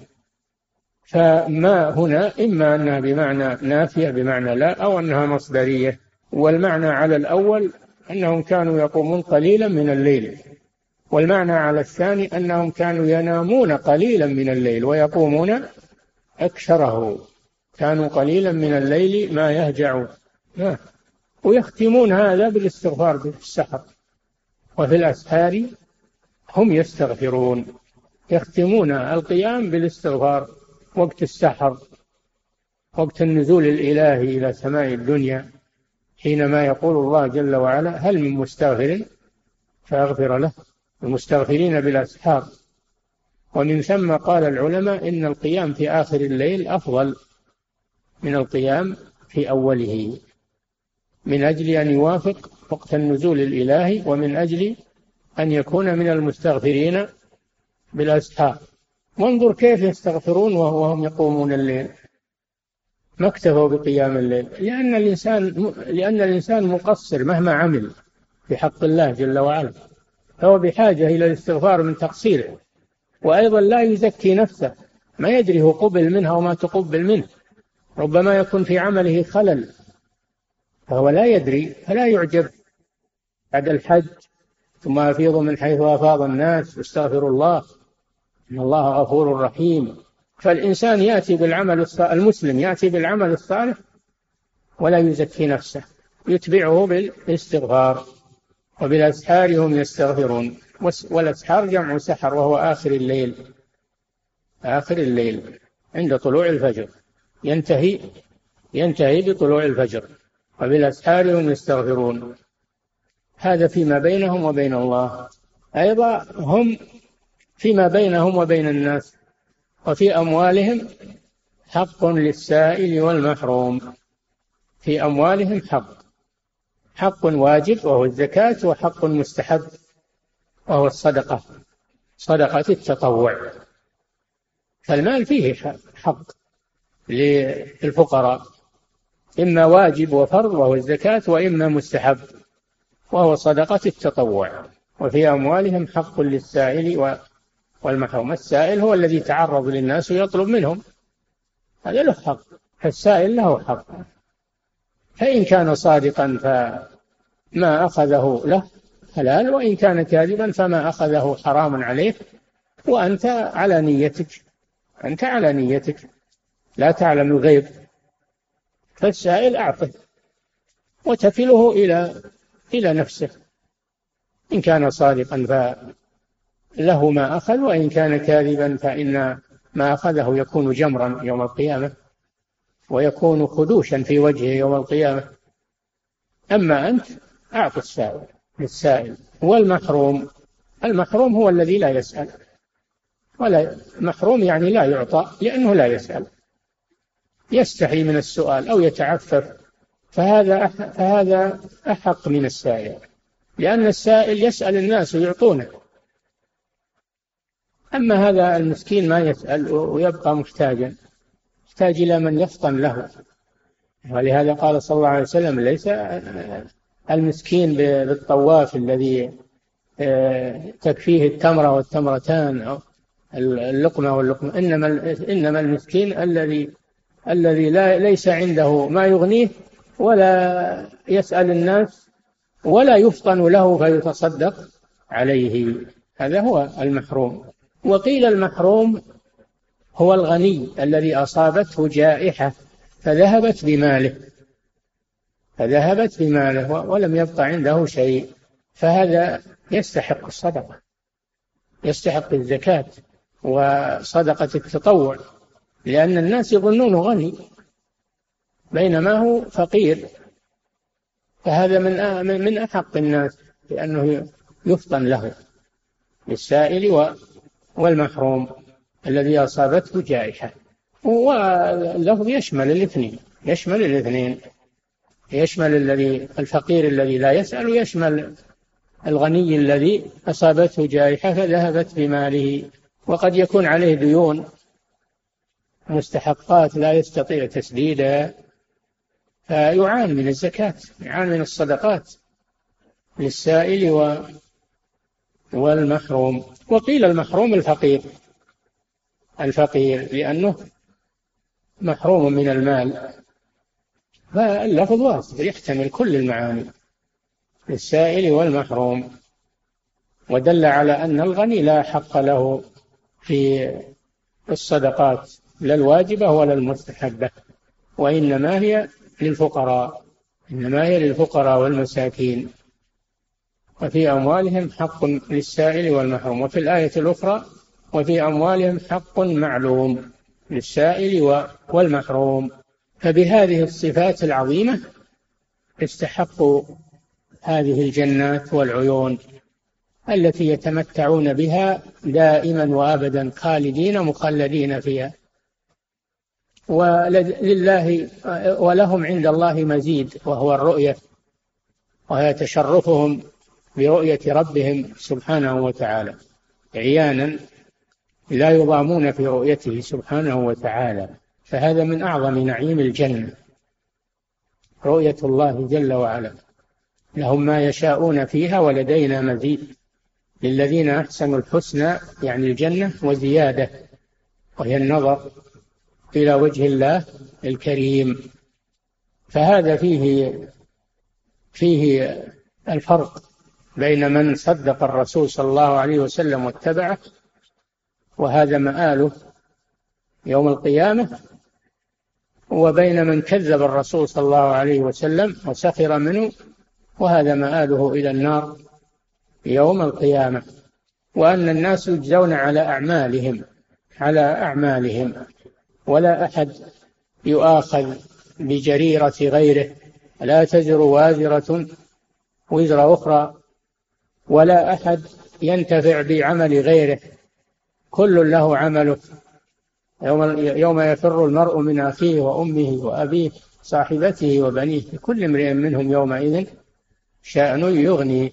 فما هنا؟ إما أنها بمعنى نافية بمعنى لا أو أنها مصدرية. والمعنى على الأول أنهم كانوا يقومون قليلا من الليل. والمعنى على الثاني أنهم كانوا ينامون قليلا من الليل ويقومون أكثره. كانوا قليلا من الليل ما يهجعون. ويختمون هذا بالاستغفار بالسحر. وفي الأسحار هم يستغفرون. يختمون القيام بالاستغفار وقت السحر وقت النزول الإلهي إلى سماء الدنيا. حينما يقول الله جل وعلا هل من مستغفر فأغفر له؟ المستغفرين بالأسحار. ومن ثم قال العلماء إن القيام في آخر الليل أفضل من القيام في أوله. من أجل أن يوافق وقت النزول الإلهي ومن أجل أن يكون من المستغفرين بالأسحار. وانظر كيف يستغفرون وهم يقومون الليل. ما اكتفوا بقيام الليل. لأن الإنسان لأن الإنسان مقصر مهما عمل في حق الله جل وعلا. فهو بحاجة إلى الاستغفار من تقصيره. وأيضا لا يزكي نفسه. ما يدري هو قبل منها وما تقبل منه. ربما يكون في عمله خلل. فهو لا يدري فلا يعجب. بعد الحج ثم أفيض من حيث أفاض الناس واستغفر الله. إن الله غفور رحيم. فالإنسان يأتي بالعمل المسلم يأتي بالعمل الصالح ولا يزكي نفسه. يتبعه بالاستغفار. وبالأسحار هم يستغفرون. والأسحار جمع سحر وهو آخر الليل. آخر الليل. عند طلوع الفجر. ينتهي ينتهي بطلوع الفجر. وبالأسحار هم يستغفرون. هذا فيما بينهم وبين الله. أيضا هم فيما بينهم وبين الناس. وفي أموالهم حق للسائل والمحروم. في أموالهم حق. حق واجب وهو الزكاة وحق مستحب وهو الصدقة صدقة التطوع. فالمال فيه حق للفقراء إما واجب وفرض وهو الزكاة وإما مستحب وهو صدقة التطوع. وفي أموالهم حق للسائل والمحروم. السائل هو الذي تعرض للناس ويطلب منهم هذا له حق فالسائل له حق. فإن كان صادقا فما أخذه له حلال وإن كان كاذبا فما أخذه حرام عليه. وأنت على نيتك أنت على نيتك. لا تعلم الغيب فالسائل أعطه وتكله إلى إلى نفسه. إن كان صادقا فله ما أخذ وإن كان كاذبا فإن ما أخذه يكون جمرا يوم القيامة. ويكون خدوشا في وجهه يوم القيامة. أما أنت أعط السائل للسائل. والمحروم المحروم هو الذي لا يسأل. ولا محروم يعني لا يعطى لأنه لا يسأل. يستحي من السؤال أو يتعفف. فهذا فهذا أحق من السائل. لأن السائل يسأل الناس ويعطونه أما هذا المسكين ما يسأل ويبقى محتاجا. يحتاج إلى من يفطن له. ولهذا قال صلى الله عليه وسلم ليس المسكين بالطواف الذي آه، تكفيه التمرة والتمرتان أو اللقمة واللقمة إنما إنما المسكين الذي الذي لا ليس عنده ما يغنيه ولا يسأل الناس ولا يفطن له فيتصدق عليه. هذا هو المحروم. وقيل المحروم هو الغني الذي أصابته جائحة فذهبت بماله فذهبت بماله ولم يبق عنده شيء فهذا يستحق الصدقة يستحق الزكاة وصدقة التطوع لأن الناس يظنونه غني بينما هو فقير فهذا من من أحق الناس لأنه يفطن له للسائل والمحروم. الذي أصابته جائحة. واللفظ يشمل الاثنين يشمل الاثنين. يشمل الذي الفقير الذي لا يسأل ويشمل الغني الذي أصابته جائحة فذهبت بماله. وقد يكون عليه ديون مستحقات لا يستطيع تسديدها. فيعان من الزكاة يعان من الصدقات للسائل و والمحروم. وقيل المحروم الفقير. الفقير لأنه محروم من المال. فاللفظ واسع يحتمل كل المعاني للسائل والمحروم. ودل على أن الغني لا حق له في الصدقات لا الواجبة ولا المستحبة وإنما هي للفقراء إنما هي للفقراء والمساكين. وفي أموالهم حق للسائل والمحروم. وفي الآية الأخرى وفي أموالهم حق معلوم للسائل والمحروم. فبهذه الصفات العظيمة استحقوا هذه الجنات والعيون التي يتمتعون بها دائما وأبدا خالدين مخلدين فيها. ولله ولهم عند الله مزيد وهو الرؤية. وهي تشرفهم برؤية ربهم سبحانه وتعالى. عيانا لا يضامون في رؤيته سبحانه وتعالى فهذا من أعظم نعيم الجنة. رؤية الله جل وعلا. لهم ما يشاءون فيها ولدينا مزيد. للذين أحسنوا الحسنى يعني الجنة وزيادة. وهي النظر إلى وجه الله الكريم. فهذا فيه فيه الفرق بين من صدق الرسول صلى الله عليه وسلم واتبعه وهذا مآله يوم القيامة وبين من كذب الرسول صلى الله عليه وسلم وسخر منه وهذا مآله إلى النار يوم القيامة. وأن الناس يجزون على أعمالهم على أعمالهم ولا أحد يؤاخذ بجريرة غيره. لا تزر وازرة وزر أخرى ولا أحد ينتفع بعمل غيره. كل له عمله. يوم يوم يفر المرء من أخيه وأمه وأبيه صاحبته وبنيه كل امرئ منهم يومئذ شأن يغني.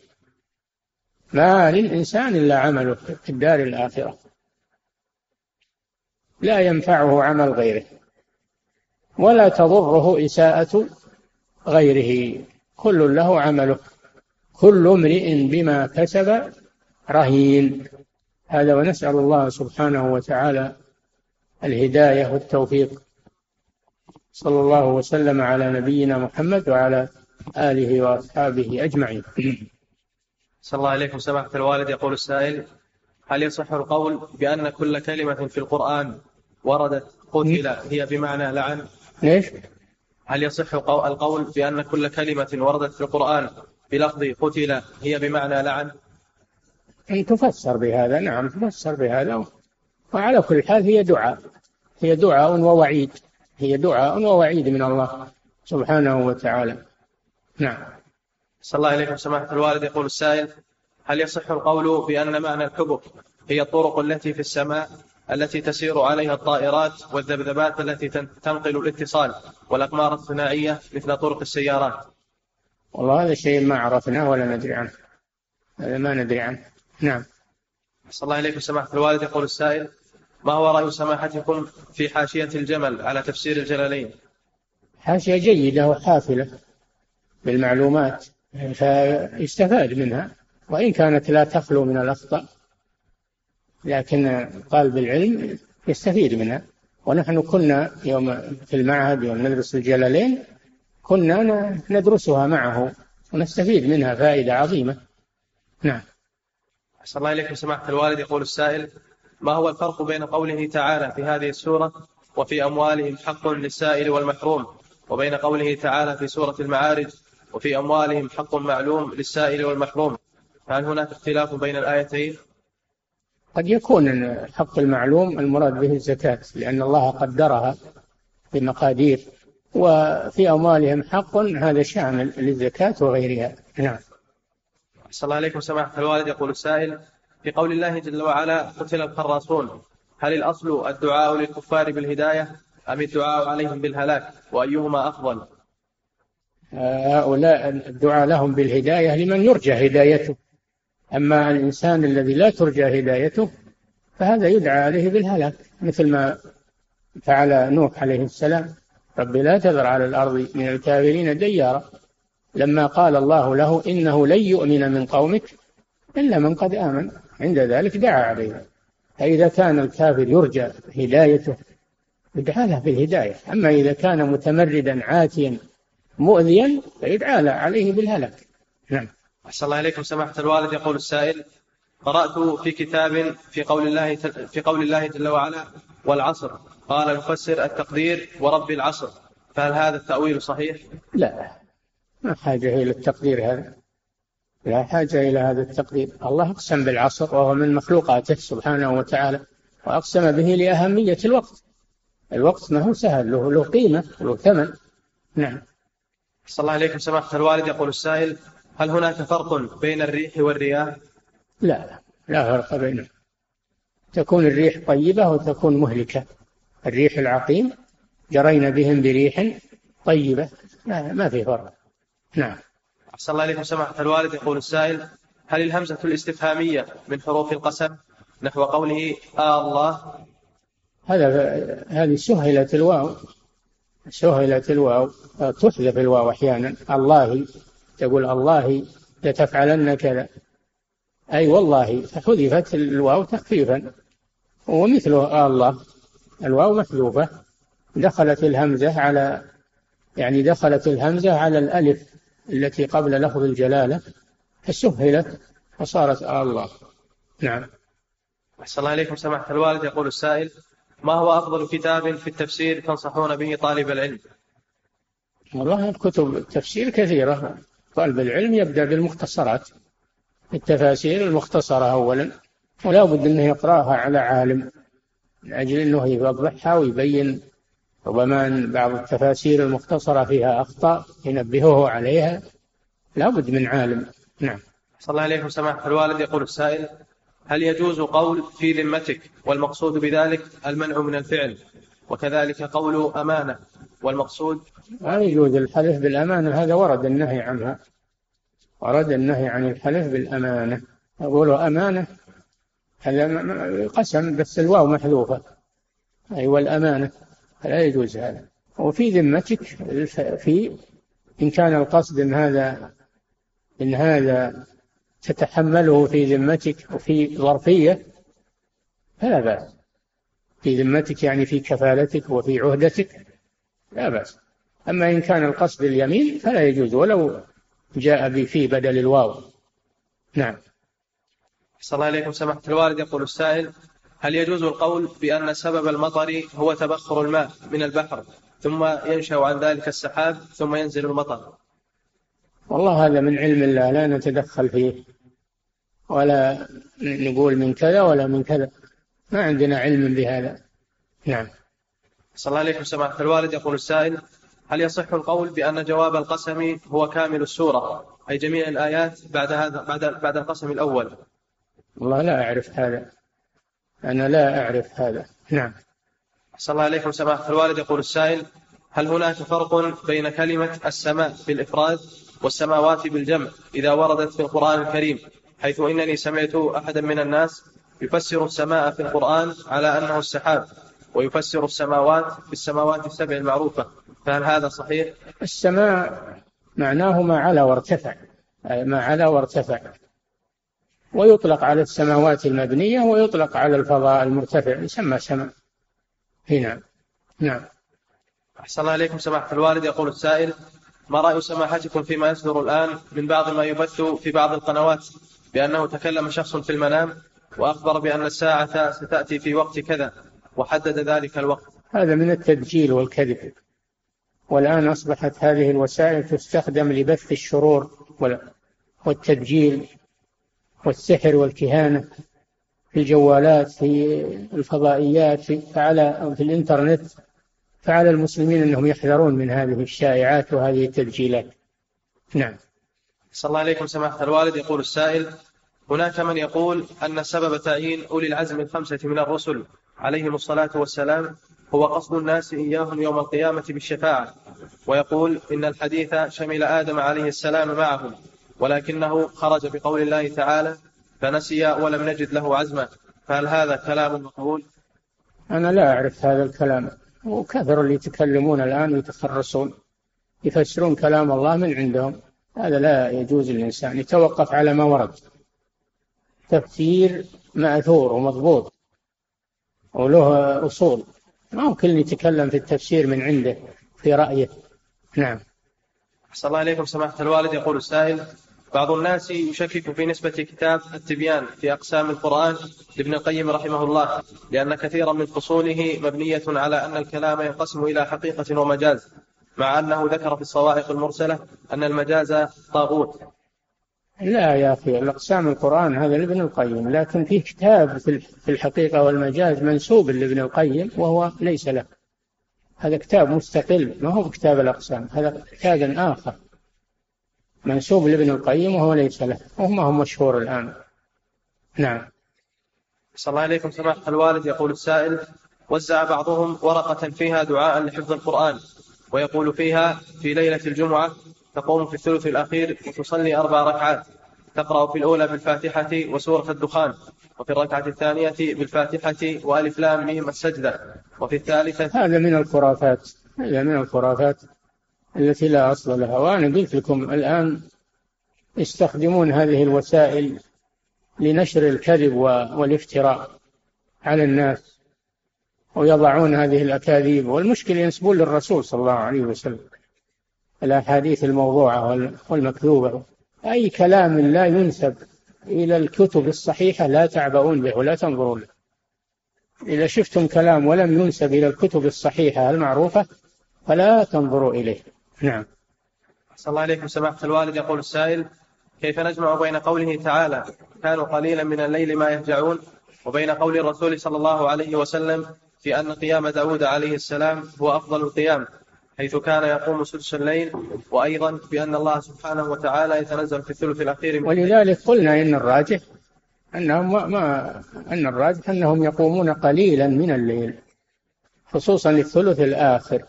ما للإنسان إلا عمله في الدار الآخرة. لا ينفعه عمل غيره. ولا تضره إساءة غيره. كل له عمله. كل امرئ بما كسب رهين. هذا ونسأل الله سبحانه وتعالى الهداية والتوفيق. صلى الله وسلم على نبينا محمد وعلى آله وأصحابه أجمعين. صلى الله عليكم سماحة الوالد. يقول السائل هل يصح القول بأن كل كلمة في القرآن وردت قتل هي بمعنى لعن؟ ليش؟ هل يصح القول بأن كل كلمة وردت في القرآن بلفظ قتل هي بمعنى لعن؟ أي تفسر بهذا نعم تفسر بهذا. وعلى كل حال هي دعاء هي دعاء ووعيد هي دعاء ووعيد من الله سبحانه وتعالى. نعم. صلى الله عليكم سماحة الوالد. يقول السائل هل يصح القول بأن معنى الحبك هي الطرق التي في السماء التي تسير عليها الطائرات والذبذبات التي تنقل الاتصال والأقمار الصناعية مثل طرق السيارات؟ والله هذا شيء ما عرفناه ولا ندري عنه هذا ما ندري عنه. نعم. صلى الله عليكم سماحة الوالد. يقول السائل ما هو رأي سماحتكم في حاشية الجمل على تفسير الجلالين؟ حاشية جيدة وحافلة بالمعلومات فيستفاد منها. وإن كانت لا تخلو من الأخطاء لكن طالب العلم يستفيد منها. ونحن كنا يوم في المعهد يوم ندرس الجلالين كنا ندرسها معه ونستفيد منها فائدة عظيمة. نعم. أحسن الله إليكم. سماحة الوالد يقول السائل ما هو الفرق بين قوله تعالى في هذه السورة وفي أموالهم حق للسائل والمحروم وبين قوله تعالى في سورة المعارج وفي أموالهم حق معلوم للسائل والمحروم؟ هل هناك اختلاف بين الآيتين؟ قد يكون الحق المعلوم المراد به الزكاة لأن الله قدرها بمقادير وفي أموالهم حق هذا شامل للزكاة وغيرها. نعم. صلى الله عليكم سماحة الوالد. يقول السائل في قول الله جل وعلا قتل الخراصون هل الأصل الدعاء للكفار بالهداية أم الدعاء عليهم بالهلاك؟ وأيهما أفضل؟ هؤلاء الدعاء لهم بالهداية لمن يرجى هدايته. أما الإنسان الذي لا ترجى هدايته فهذا يدعى عليه بالهلاك مثل ما فعل نوح عليه السلام. رب لا تذر على الأرض من الكافرين ديارا. لما قال الله له إنه لن يؤمن من قومك إلا من قد آمن. عند ذلك دعا عليه. فإذا كان الكافر يرجى هدايته يدعى له بالهداية. أما إذا كان متمردا عاتيا مؤذيا فيدعى عليه بالهلاك نعم. أحسن الله إليكم. سماحة الوالد يقول السائل قرأت في كتاب في قول الله في قول الله جل وعلا والعصر. قال المفسر التقدير ورب العصر. فهل هذا التأويل صحيح؟ لا. ما حاجة إلى التقدير هذا. لا حاجة إلى هذا التقدير. الله أقسم بالعصر وهو من مخلوقاته سبحانه وتعالى وأقسم به لأهمية الوقت. الوقت ما هو سهل له له قيمة له ثمن. نعم. صلى الله عليكم سماحة الوالد يقول السائل هل هناك فرق بين الريح والرياح؟ لا لا فرق بينهم تكون الريح طيبة وتكون مهلكة. الريح العقيم جرينا بهم بريح طيبة. لا ما في فرق. نعم. أحسن الله إليكم سماحة الوالد. يقول السائل هل الهمزة الاستفهامية من حروف القسم نحو قوله آه الله؟ هذا هذه سهلت الواو سهلت الواو تحذف الواو أحيانا. الله تقول الله لتفعلن كذا. أي والله فحذفت الواو تخفيفا. ومثله آه الله الواو محذوفة دخلت الهمزة على يعني دخلت الهمزة على الألف. التي قبل لفظ الجلالة فسهلت فصارت آه الله. نعم. أحسن الله إليكم. سماحة الوالد يقول السائل ما هو أفضل كتاب في التفسير تنصحون به طالب العلم؟ والله الكتب التفسير كثيرة. طالب العلم يبدأ بالمختصرات. التفاسير المختصرة أولا ولا بد أنه يقرأها على عالم من أجل أنه يوضحها ويبين ربما أن بعض التفاسير المختصرة فيها أخطاء ينبهه عليها. لابد من عالم. نعم. صلى الله عليه سماحة الوالد يقول السائل هل يجوز قول في ذمتك والمقصود بذلك المنع من الفعل؟ وكذلك قول أمانة والمقصود؟ لا يجوز الحلف بالأمانة. هذا ورد النهي عنها. ورد النهي عن الحلف بالأمانة. يقول أمانة هذا قسم بس الواو محذوفة. أي أيوة والأمانة. فلا يجوز هذا. وفي ذمتك في إن كان القصد إن هذا إن هذا تتحمله في ذمتك وفي ظرفية فلا بأس. في ذمتك يعني في كفالتك وفي عهدتك لا بأس. أما إن كان القصد اليمين فلا يجوز. ولو جاء بفي بدل الواو. نعم. صلى الله عليكم. سماحة الوالد يقول السائل هل يجوز القول بأن سبب المطر هو تبخر الماء من البحر ثم ينشأ عن ذلك السحاب ثم ينزل المطر؟ والله هذا من علم الله لا نتدخل فيه. ولا نقول من كذا ولا من كذا. ما عندنا علم بهذا. نعم. صلى الله عليكم سماحة الوالد. يقول السائل هل يصح القول بأن جواب القسم هو كامل السورة؟ أي جميع الآيات بعد هذا بعد بعد القسم الأول. والله لا أعرف هذا. أنا لا أعرف هذا. نعم. صلى الله عليكم سماحة الوالد. يقول السائل هل هناك فرق بين كلمة السماء بالإفراد والسماوات بالجمع إذا وردت في القرآن الكريم حيث إنني سمعت أحدا من الناس يفسر السماء في القرآن على أنه السحاب ويفسر السماوات بالسماوات السبع المعروفة فهل هذا صحيح؟ السماء معناه ما علا وارتفع ما علا وارتفع. ويطلق على السماوات المبنية ويطلق على الفضاء المرتفع يسمى سماء. هنا نعم. أحسن الله إليكم سماحة الوالد. يقول السائل ما رأي سماحتكم فيما يصدر الآن من بعض ما يبث في بعض القنوات بأنه تكلم شخص في المنام وأخبر بأن الساعة ستأتي في وقت كذا وحدد ذلك الوقت؟ هذا من التدجيل والكذب. والآن أصبحت هذه الوسائل تستخدم لبث الشرور والتدجيل والسحر والكهانة في الجوالات في الفضائيات في فعلى في الإنترنت فعلى المسلمين أنهم يحذرون من هذه الشائعات وهذه التدجيلات نعم. صلى الله عليكم سماحة الوالد. يقول السائل هناك من يقول أن سبب تعيين أولي العزم الخمسة من الرسل عليهم الصلاة والسلام هو قصد الناس إياهم يوم القيامة بالشفاعة ويقول إن الحديث شمل آدم عليه السلام معهم. ولكنه خرج بقول الله تعالى فنسي ولم نجد له عزما. فهل هذا كلام مقبول؟ أنا لا أعرف هذا الكلام. وكثر اللي يتكلمون الآن ويتخرصون يفسرون كلام الله من عندهم. هذا لا يجوز الإنسان يتوقف على ما ورد. تفسير مأثور ومضبوط. وله أصول. ما هو كل يتكلم في التفسير من عنده في رأيه. نعم. أحسن الله إليكم. سماحة الوالد يقول السائل بعض الناس يشكك في نسبة كتاب التبيان في أقسام القرآن لابن القيم رحمه الله لأن كثيرا من فصوله مبنية على أن الكلام ينقسم إلى حقيقة ومجاز مع أنه ذكر في الصواعق المرسلة أن المجاز طاغوت. لا يا أخي الأقسام القرآن هذا لابن القيم لكن فيه كتاب في الحقيقة والمجاز منسوب لابن القيم وهو ليس له. هذا كتاب مستقل ما هو كتاب الأقسام هذا كتاب آخر. منسوب لابن القيم وهو ليس له وما هو مشهور الآن. نعم. صلى الله عليكم سماحة الوالد. يقول السائل وزع بعضهم ورقة فيها دعاء لحفظ القرآن ويقول فيها في ليلة الجمعة تقوم في الثلث الأخير وتصلي أربع ركعات تقرأ في الأولى بالفاتحة وسورة الدخان وفي الركعة الثانية بالفاتحة وألف لام ميم السجدة وفي الثالثة هذا من الخرافات هذا من الخرافات. التي لا أصل لها. وأنا قلت لكم الآن يستخدمون هذه الوسائل لنشر الكذب والافتراء على الناس ويضعون هذه الأكاذيب. والمشكلة ينسبون للرسول صلى الله عليه وسلم. الأحاديث الموضوعة والمكذوبة. أي كلام لا ينسب إلى الكتب الصحيحة لا تعبؤون به ولا تنظرون له. إذا شفتم كلام ولم ينسب إلى الكتب الصحيحة المعروفة فلا تنظروا إليه. نعم. صلى الله عليكم سماحة الوالد. يقول السائل كيف نجمع بين قوله تعالى كانوا قليلا من الليل ما يهجعون وبين قول الرسول صلى الله عليه وسلم في أن قيام داود عليه السلام هو أفضل القيام حيث كان يقوم سدس الليل. وأيضا بأن الله سبحانه وتعالى يتنزل في الثلث الأخير من ولذلك قلنا إن الراجح أنهم ما, أن الراجح أنهم يقومون قليلا من الليل خصوصا للثلث الآخر.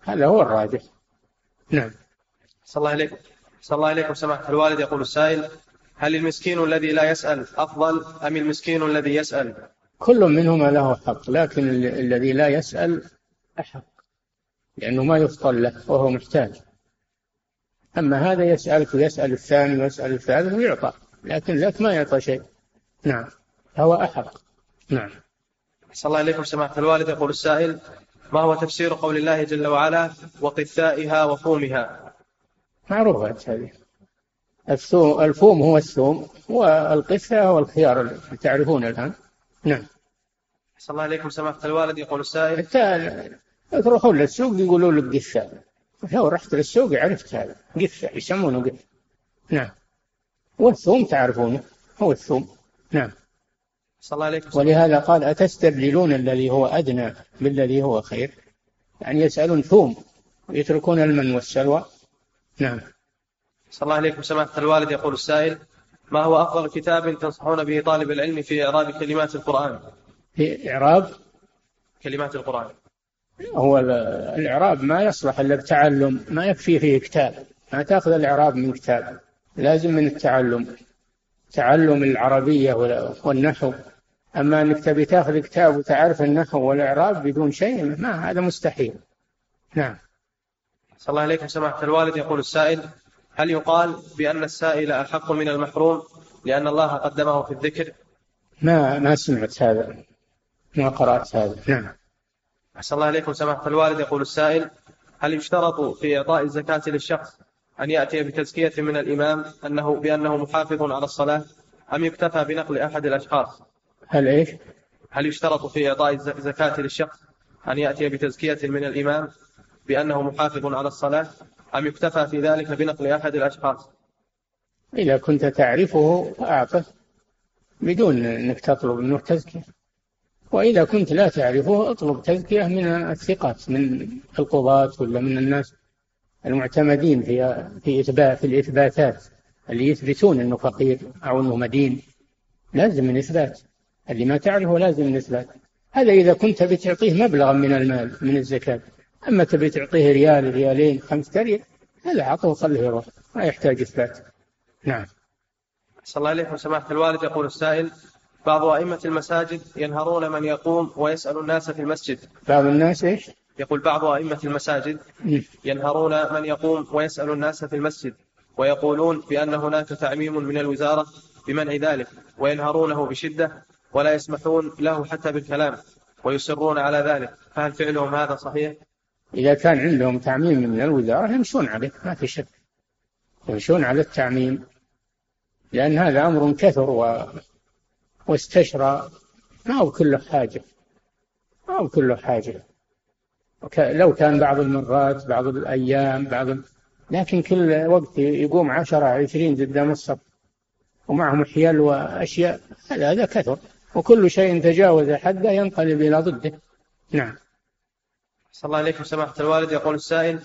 هذا هو الراجح. نعم. صلى الله عليكم. صلى الله عليكم سماحة الوالد. يقول السائل هل المسكين الذي لا يسأل أفضل أم المسكين الذي يسأل؟ كل منهما له حق لكن ال- الذي لا يسأل أحق لأنه ما يفضل له وهو محتاج. أما هذا يسألك ويسأل الثاني ويسأل الثالث ويعطى لكن ذاك ما يعطى شيء. نعم. هو أحق. نعم. صلى الله عليكم سماحة الوالد. يقول السائل ما هو تفسير قول الله جل وعلا وقثائها وفومها. معروفات هذه. الثوم الفوم هو الثوم والقثة هو الخيار اللي تعرفون الآن. نعم. صلى الله عليكم سماحة الوالد يقول السائل. حتى تروحون للسوق يقولوا لك قثة. لو رحت للسوق عرفت هذا. قثة يسمونه قثة. نعم. والثوم تعرفونه. هو الثوم. نعم. صلى الله عليكم ولهذا قال أتستبدلون الذي هو أدنى بالذي هو خير؟ يعني يسألون ثوم ويتركون المن والسلوى. نعم. صلى الله عليكم سماحة الوالد يقول السائل ما هو أفضل كتاب تنصحون به طالب العلم في إعراب كلمات القرآن؟ في إعراب؟ كلمات القرآن. هو ال- الإعراب ما يصلح إلا بتعلم ما يكفي فيه كتاب. ما تأخذ الإعراب من كتاب لازم من التعلم. تعلم العربية وال- والنحو. أما أنك تبي تأخذ كتاب وتعرف النحو والإعراب بدون شيء ما هذا مستحيل. نعم. صلى الله عليكم سماحة الوالد. يقول السائل هل يقال بأن السائل أحق من المحروم لأن الله قدمه في الذكر؟ ما ما سمعت هذا ما قرأت هذا. نعم. أحسن الله عليكم سماحة الوالد. يقول السائل هل يشترط في إعطاء الزكاة للشخص أن يأتي بتزكية من الإمام أنه بأنه محافظ على الصلاة أم يكتفى بنقل أحد الأشخاص؟ هل إيش؟ هل يشترط في إعطاء الز- الزكاة للشخص أن يأتي بتزكية من الإمام بأنه محافظ على الصلاة أم يكتفى في ذلك بنقل أحد الأشخاص؟ إذا كنت تعرفه فأعطه بدون أنك تطلب منه تزكية. وإذا كنت لا تعرفه اطلب تزكية من الثقات من القضاة ولا من الناس المعتمدين في في إثبات في الإثباتات. اللي يثبتون أنه فقير أو أنه مدين لازم من إثبات. اللي ما تعرفه لازم من إثبات هذا إذا كنت بتعطيه مبلغا من المال من الزكاة. أما تبي تعطيه ريال ريالين خمسة ريال هذا عطه خليه يروح ما يحتاج إثبات. نعم. صلى الله عليكم سماحة الوالد يقول السائل بعض أئمة المساجد ينهرون من يقوم ويسأل الناس في المسجد. بعض الناس إيش؟ يقول بعض أئمة المساجد. ينهرون من يقوم ويسأل الناس في المسجد ويقولون بأن هناك تعميم من الوزارة بمنع ذلك وينهرونه بشدة ولا يسمحون له حتى بالكلام ويصرون على ذلك. فهل فعلهم هذا صحيح؟ إذا كان عندهم تعميم من الوزارة يمشون عليه ما في شك. يمشون على التعميم لأن هذا أمر كثر و... واستشرى. ما هو كله حاجة ما هو كله حاجة. وك... لو كان بعض المرات بعض الأيام بعض لكن كل وقت يقوم عشرة عشرين قدام الصف ومعهم حيل وأشياء هذا هذا كثر. وكل شيء تجاوز حده ينقلب إلى ضده. نعم. صلى الله عليكم سماحة الوالد. يقول السائل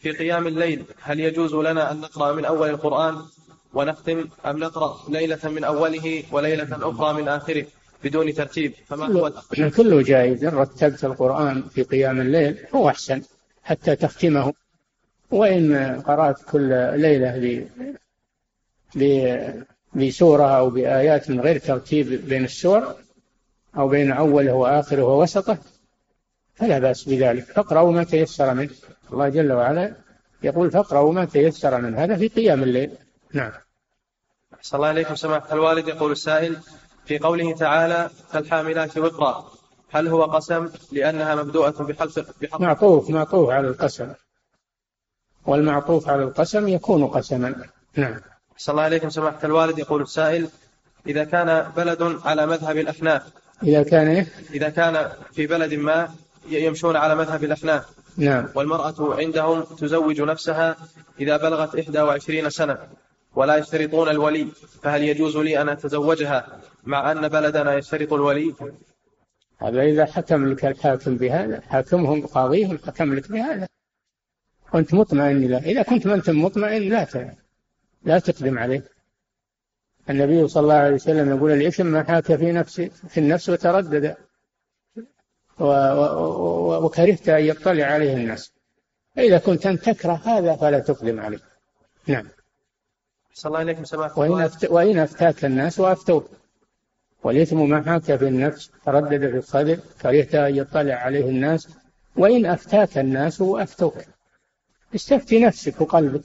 في قيام الليل هل يجوز لنا أن نقرأ من أول القرآن ونختم أم نقرأ ليلة من أوله وليلة أخرى من آخره بدون ترتيب؟ فما هو كله, كله جائز. إن رتبت القرآن في قيام الليل هو أحسن حتى تختمه. وإن قرأت كل ليلة ب- بسورة أو بآيات من غير ترتيب بين السور أو بين أوله وآخره ووسطه فلا بأس بذلك. فاقرأوا ما تيسر منه. الله جل وعلا يقول فاقرأوا ما تيسر منه. هذا في قيام الليل. نعم. صلى الله عليكم سماحة الوالد. يقول السائل في قوله تعالى فالحاملات وقرا هل هو قسم لأنها مبدوءة بحرف معطوف معطوف على القسم. والمعطوف على القسم يكون قسما. نعم. صلى الله عليكم سماحة الوالد. يقول السائل إذا كان بلد على مذهب الأحناف إذا كان إيه؟ إذا كان في بلد ما يمشون على مذهب الأحناف نعم. والمرأة عندهم تزوج نفسها إذا بلغت 21 سنة ولا يشترطون الولي فهل يجوز لي أن أتزوجها مع أن بلدنا يشترط الولي؟ هذا إذا حكم لك الحاكم بهذا حاكمهم قاضيهم حكم لك بهذا. كنت مطمئن إذا كنت ما أنت مطمئن لا لا تقدم عليه. النبي صلى الله عليه وسلم يقول الإثم ما حاك في نفس في النفس وتردد. وكرهت أن يطلع عليه الناس. فإذا كنت أن تكره هذا فلا تقدم عليه. نعم. صلى الله عليكم سماحة وإن, أفت... وإن أفتاك الناس وأفتوك. والإثم ما حاك في النفس تردد في الصدر كرهت أن يطلع عليه الناس. وإن أفتاك الناس وأفتوك. استفتي نفسك وقلبك.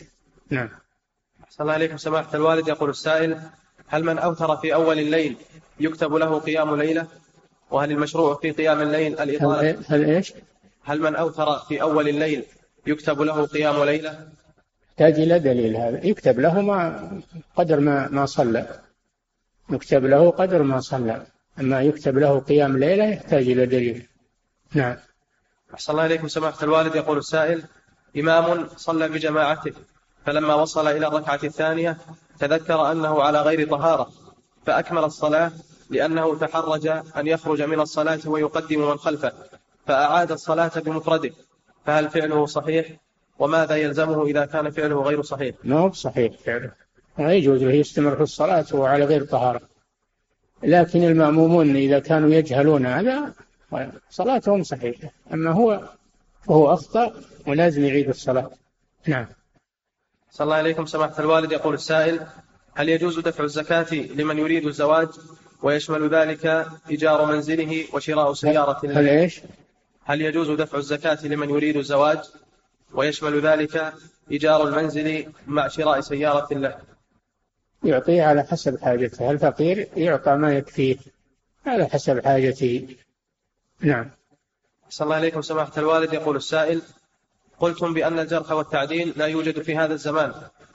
نعم. صلى الله عليكم سماحة الوالد. يقول السائل هل من أوتر في أول الليل يكتب له قيام ليلة؟ وهل المشروع في قيام الليل الإطالة؟ هل إيش؟ هل من أوتر في أول الليل يكتب له قيام ليلة؟ يحتاج إلى دليل هذا. يكتب له ما قدر ما ما صلى. يكتب له قدر ما صلى. أما يكتب له قيام ليلة يحتاج إلى دليل. نعم. أحسن الله إليكم سماحة الوالد. يقول السائل إمام صلى بجماعته. فلما وصل إلى الركعة الثانية تذكر أنه على غير طهارة فأكمل الصلاة لأنه تحرج أن يخرج من الصلاة ويقدم من خلفه فأعاد الصلاة بمفرده. فهل فعله صحيح؟ وماذا يلزمه إذا كان فعله غير صحيح؟ ما هو صحيح فعله. لا يجوز له يستمر في الصلاة وهو على غير طهارة. لكن المأمومون إذا كانوا يجهلون هذا صلاتهم صحيحة. أما هو فهو أخطأ ولازم يعيد الصلاة. نعم. صلى الله عليكم سماحة الوالد. يقول السائل هل يجوز دفع الزكاة لمن يريد الزواج ويشمل ذلك إيجار منزله وشراء سيارة هل إيش؟ هل يجوز دفع الزكاة لمن يريد الزواج ويشمل ذلك إيجار المنزل مع شراء سيارة له؟ يعطيه على حسب حاجته. الفقير يعطى ما يكفيه على حسب حاجته. نعم. صلى الله عليكم سماحة الوالد. يقول السائل قلتم بأن الجرح والتعديل لا يوجد في هذا الزمان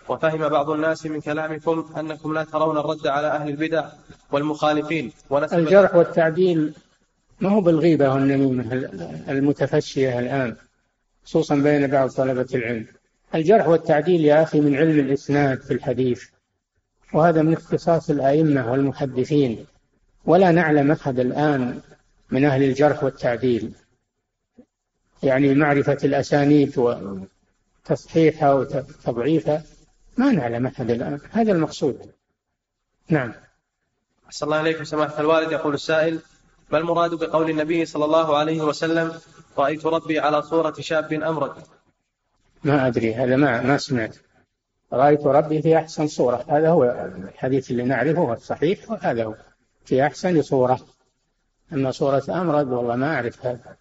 وفهم بعض الناس من كلامكم أنكم لا ترون الرد على أهل البدع والمخالفين الجرح والتعديل ما هو بالغيبة والنميمة المتفشية الآن خصوصا بين بعض طلبة العلم. الجرح والتعديل يا أخي من علم الإسناد في الحديث وهذا من اختصاص الأئمة والمحدثين. ولا نعلم أحد الآن من أهل الجرح والتعديل. يعني معرفة الأسانيد وتصحيحها وتضعيفها ما نعلم أحد الآن. هذا المقصود. نعم. أحسن الله عليكم سماحة الوالد. يقول السائل ما المراد بقول النبي صلى الله عليه وسلم رأيت ربي على صورة شاب أمرد ما أدري هذا ما ما سمعت. رأيت ربي في أحسن صورة هذا هو الحديث اللي نعرفه الصحيح وهذا هو. في أحسن صورة. أما صورة أمرد والله ما أعرف هذا.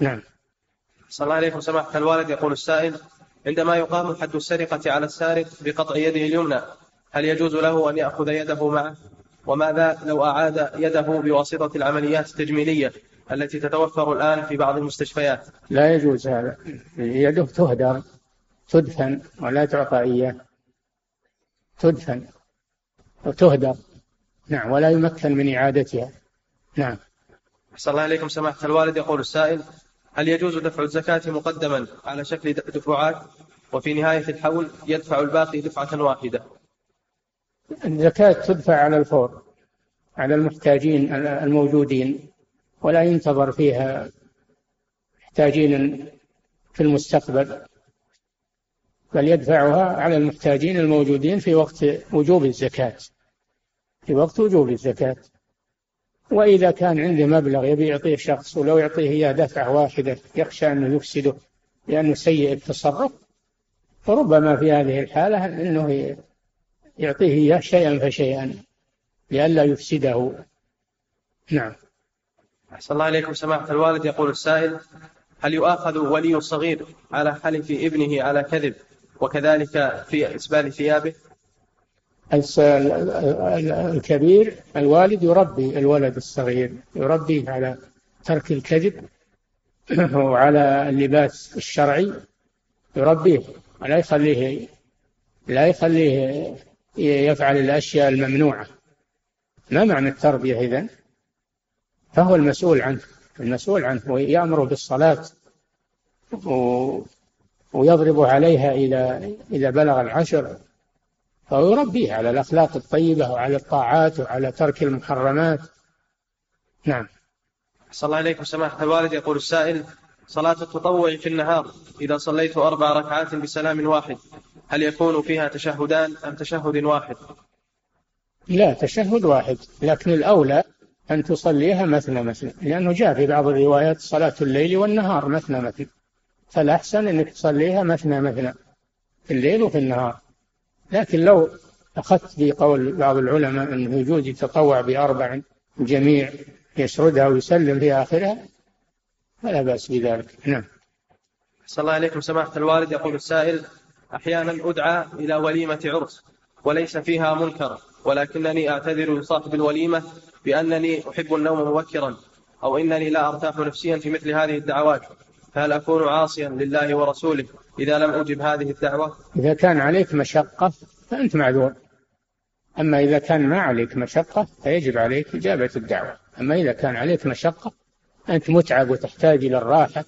نعم. صلى الله عليكم سماحة الوالد يقول السائل عندما يقام حد السرقة على السارق بقطع يده اليمنى هل يجوز له أن يأخذ يده معه؟ وماذا لو أعاد يده بواسطة العمليات التجميلية التي تتوفر الآن في بعض المستشفيات؟ لا يجوز هذا. يده تهدر تدفن ولا تعطى إياه. تدفن وتهدر. نعم ولا يمكن من إعادتها. نعم. أحسن الله عليكم سماحة الوالد. يقول السائل هل يجوز دفع الزكاة مقدما على شكل دفعات؟ وفي نهاية الحول يدفع الباقي دفعة واحدة. الزكاة تدفع على الفور على المحتاجين الموجودين ولا ينتظر فيها محتاجين في المستقبل بل يدفعها على المحتاجين الموجودين في وقت وجوب الزكاة في وقت وجوب الزكاة. وإذا كان عنده مبلغ يبي يعطيه شخص ولو يعطيه إياه دفعة واحدة يخشى أنه يفسده لأنه سيء التصرف فربما في هذه الحالة أنه يعطيه إياه شيئا فشيئا لئلا يفسده. نعم. أحسن الله إليكم. سماحة الوالد يقول السائل هل يؤاخذ ولي الصغير على حلف ابنه على كذب وكذلك في إسبال ثيابه؟ الكبير الوالد يربي الولد الصغير يربيه على ترك الكذب <clears throat> وعلى اللباس الشرعي يربيه. ولا يخليه لا يخليه يفعل الأشياء الممنوعة. ما معنى التربية إذن؟ فهو المسؤول عنه المسؤول عنه ويأمره بالصلاة ويضرب عليها إذا إذا بلغ العشر. فهو يربيه على الأخلاق الطيبة وعلى الطاعات وعلى ترك المحرمات. نعم. صلى الله عليكم سماحة الوالد. يقول السائل صلاة التطوع في النهار إذا صليت أربع ركعات بسلام واحد هل يكون فيها تشهدان أم تشهد واحد؟ لا تشهد واحد لكن الأولى أن تصليها مثنى مثنى لأنه جاء في بعض الروايات صلاة الليل والنهار مثنى مثنى فالأحسن أنك تصليها مثنى مثنى في الليل وفي النهار. لكن لو أخذت بقول بعض العلماء أنه يجوز يتطوع بأربع جميع يسردها ويسلم في آخرها فلا بأس بذلك. نعم. صلى الله عليكم سماحة الوالد. يقول السائل أحيانا أدعى إلى وليمة عرس وليس فيها منكر ولكنني أعتذر لصاحب الوليمة بأنني أحب النوم مبكرا أو إنني لا أرتاح نفسيا في مثل هذه الدعوات. فهل أكون عاصيا لله ورسوله إذا لم أجب هذه الدعوة؟ إذا كان عليك مشقة فأنت معذور. أما إذا كان ما عليك مشقة فيجب عليك إجابة الدعوة. أما إذا كان عليك مشقة أنت متعب وتحتاج إلى الراحة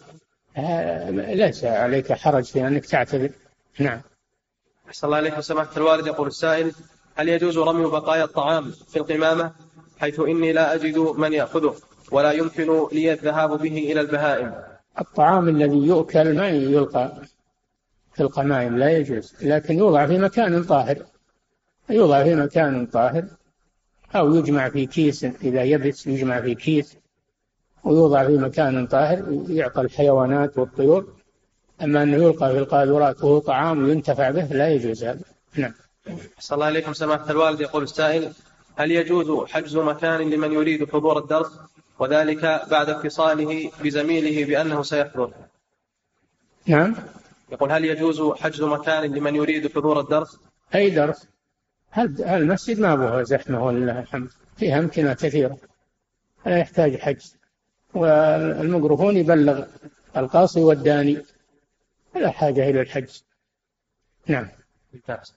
ليس عليك حرج في أنك تعتذر. نعم. أحسن الله عليكم سماحة الوالد يقول السائل هل يجوز رمي بقايا الطعام في القمامة؟ حيث إني لا أجد من يأخذه ولا يمكن لي الذهاب به إلى البهائم. الطعام الذي يؤكل ما يلقى في القمائم لا يجوز. لكن يوضع في مكان طاهر. يوضع في مكان طاهر. أو يجمع في كيس إذا يبس يجمع في كيس. ويوضع في مكان طاهر يعطى الحيوانات والطيور. أما أنه يلقى في القاذورات وهو طعام وينتفع به لا يجوز هذا. نعم. صلى الله عليكم سماحة الوالد. يقول السائل هل يجوز حجز مكان لمن يريد حضور الدرس؟ وذلك بعد اتصاله بزميله بأنه سيحضر. نعم. يقول هل يجوز حجز مكان لمن يريد حضور الدرس؟ أي درس. المسجد؟ ما أبوها زحمة ولله الحمد. فيها أمكنة كثيرة. لا يحتاج حجز. والميكروفون يبلغ القاصي والداني. لا حاجة إلى الحجز. نعم. ممتاز.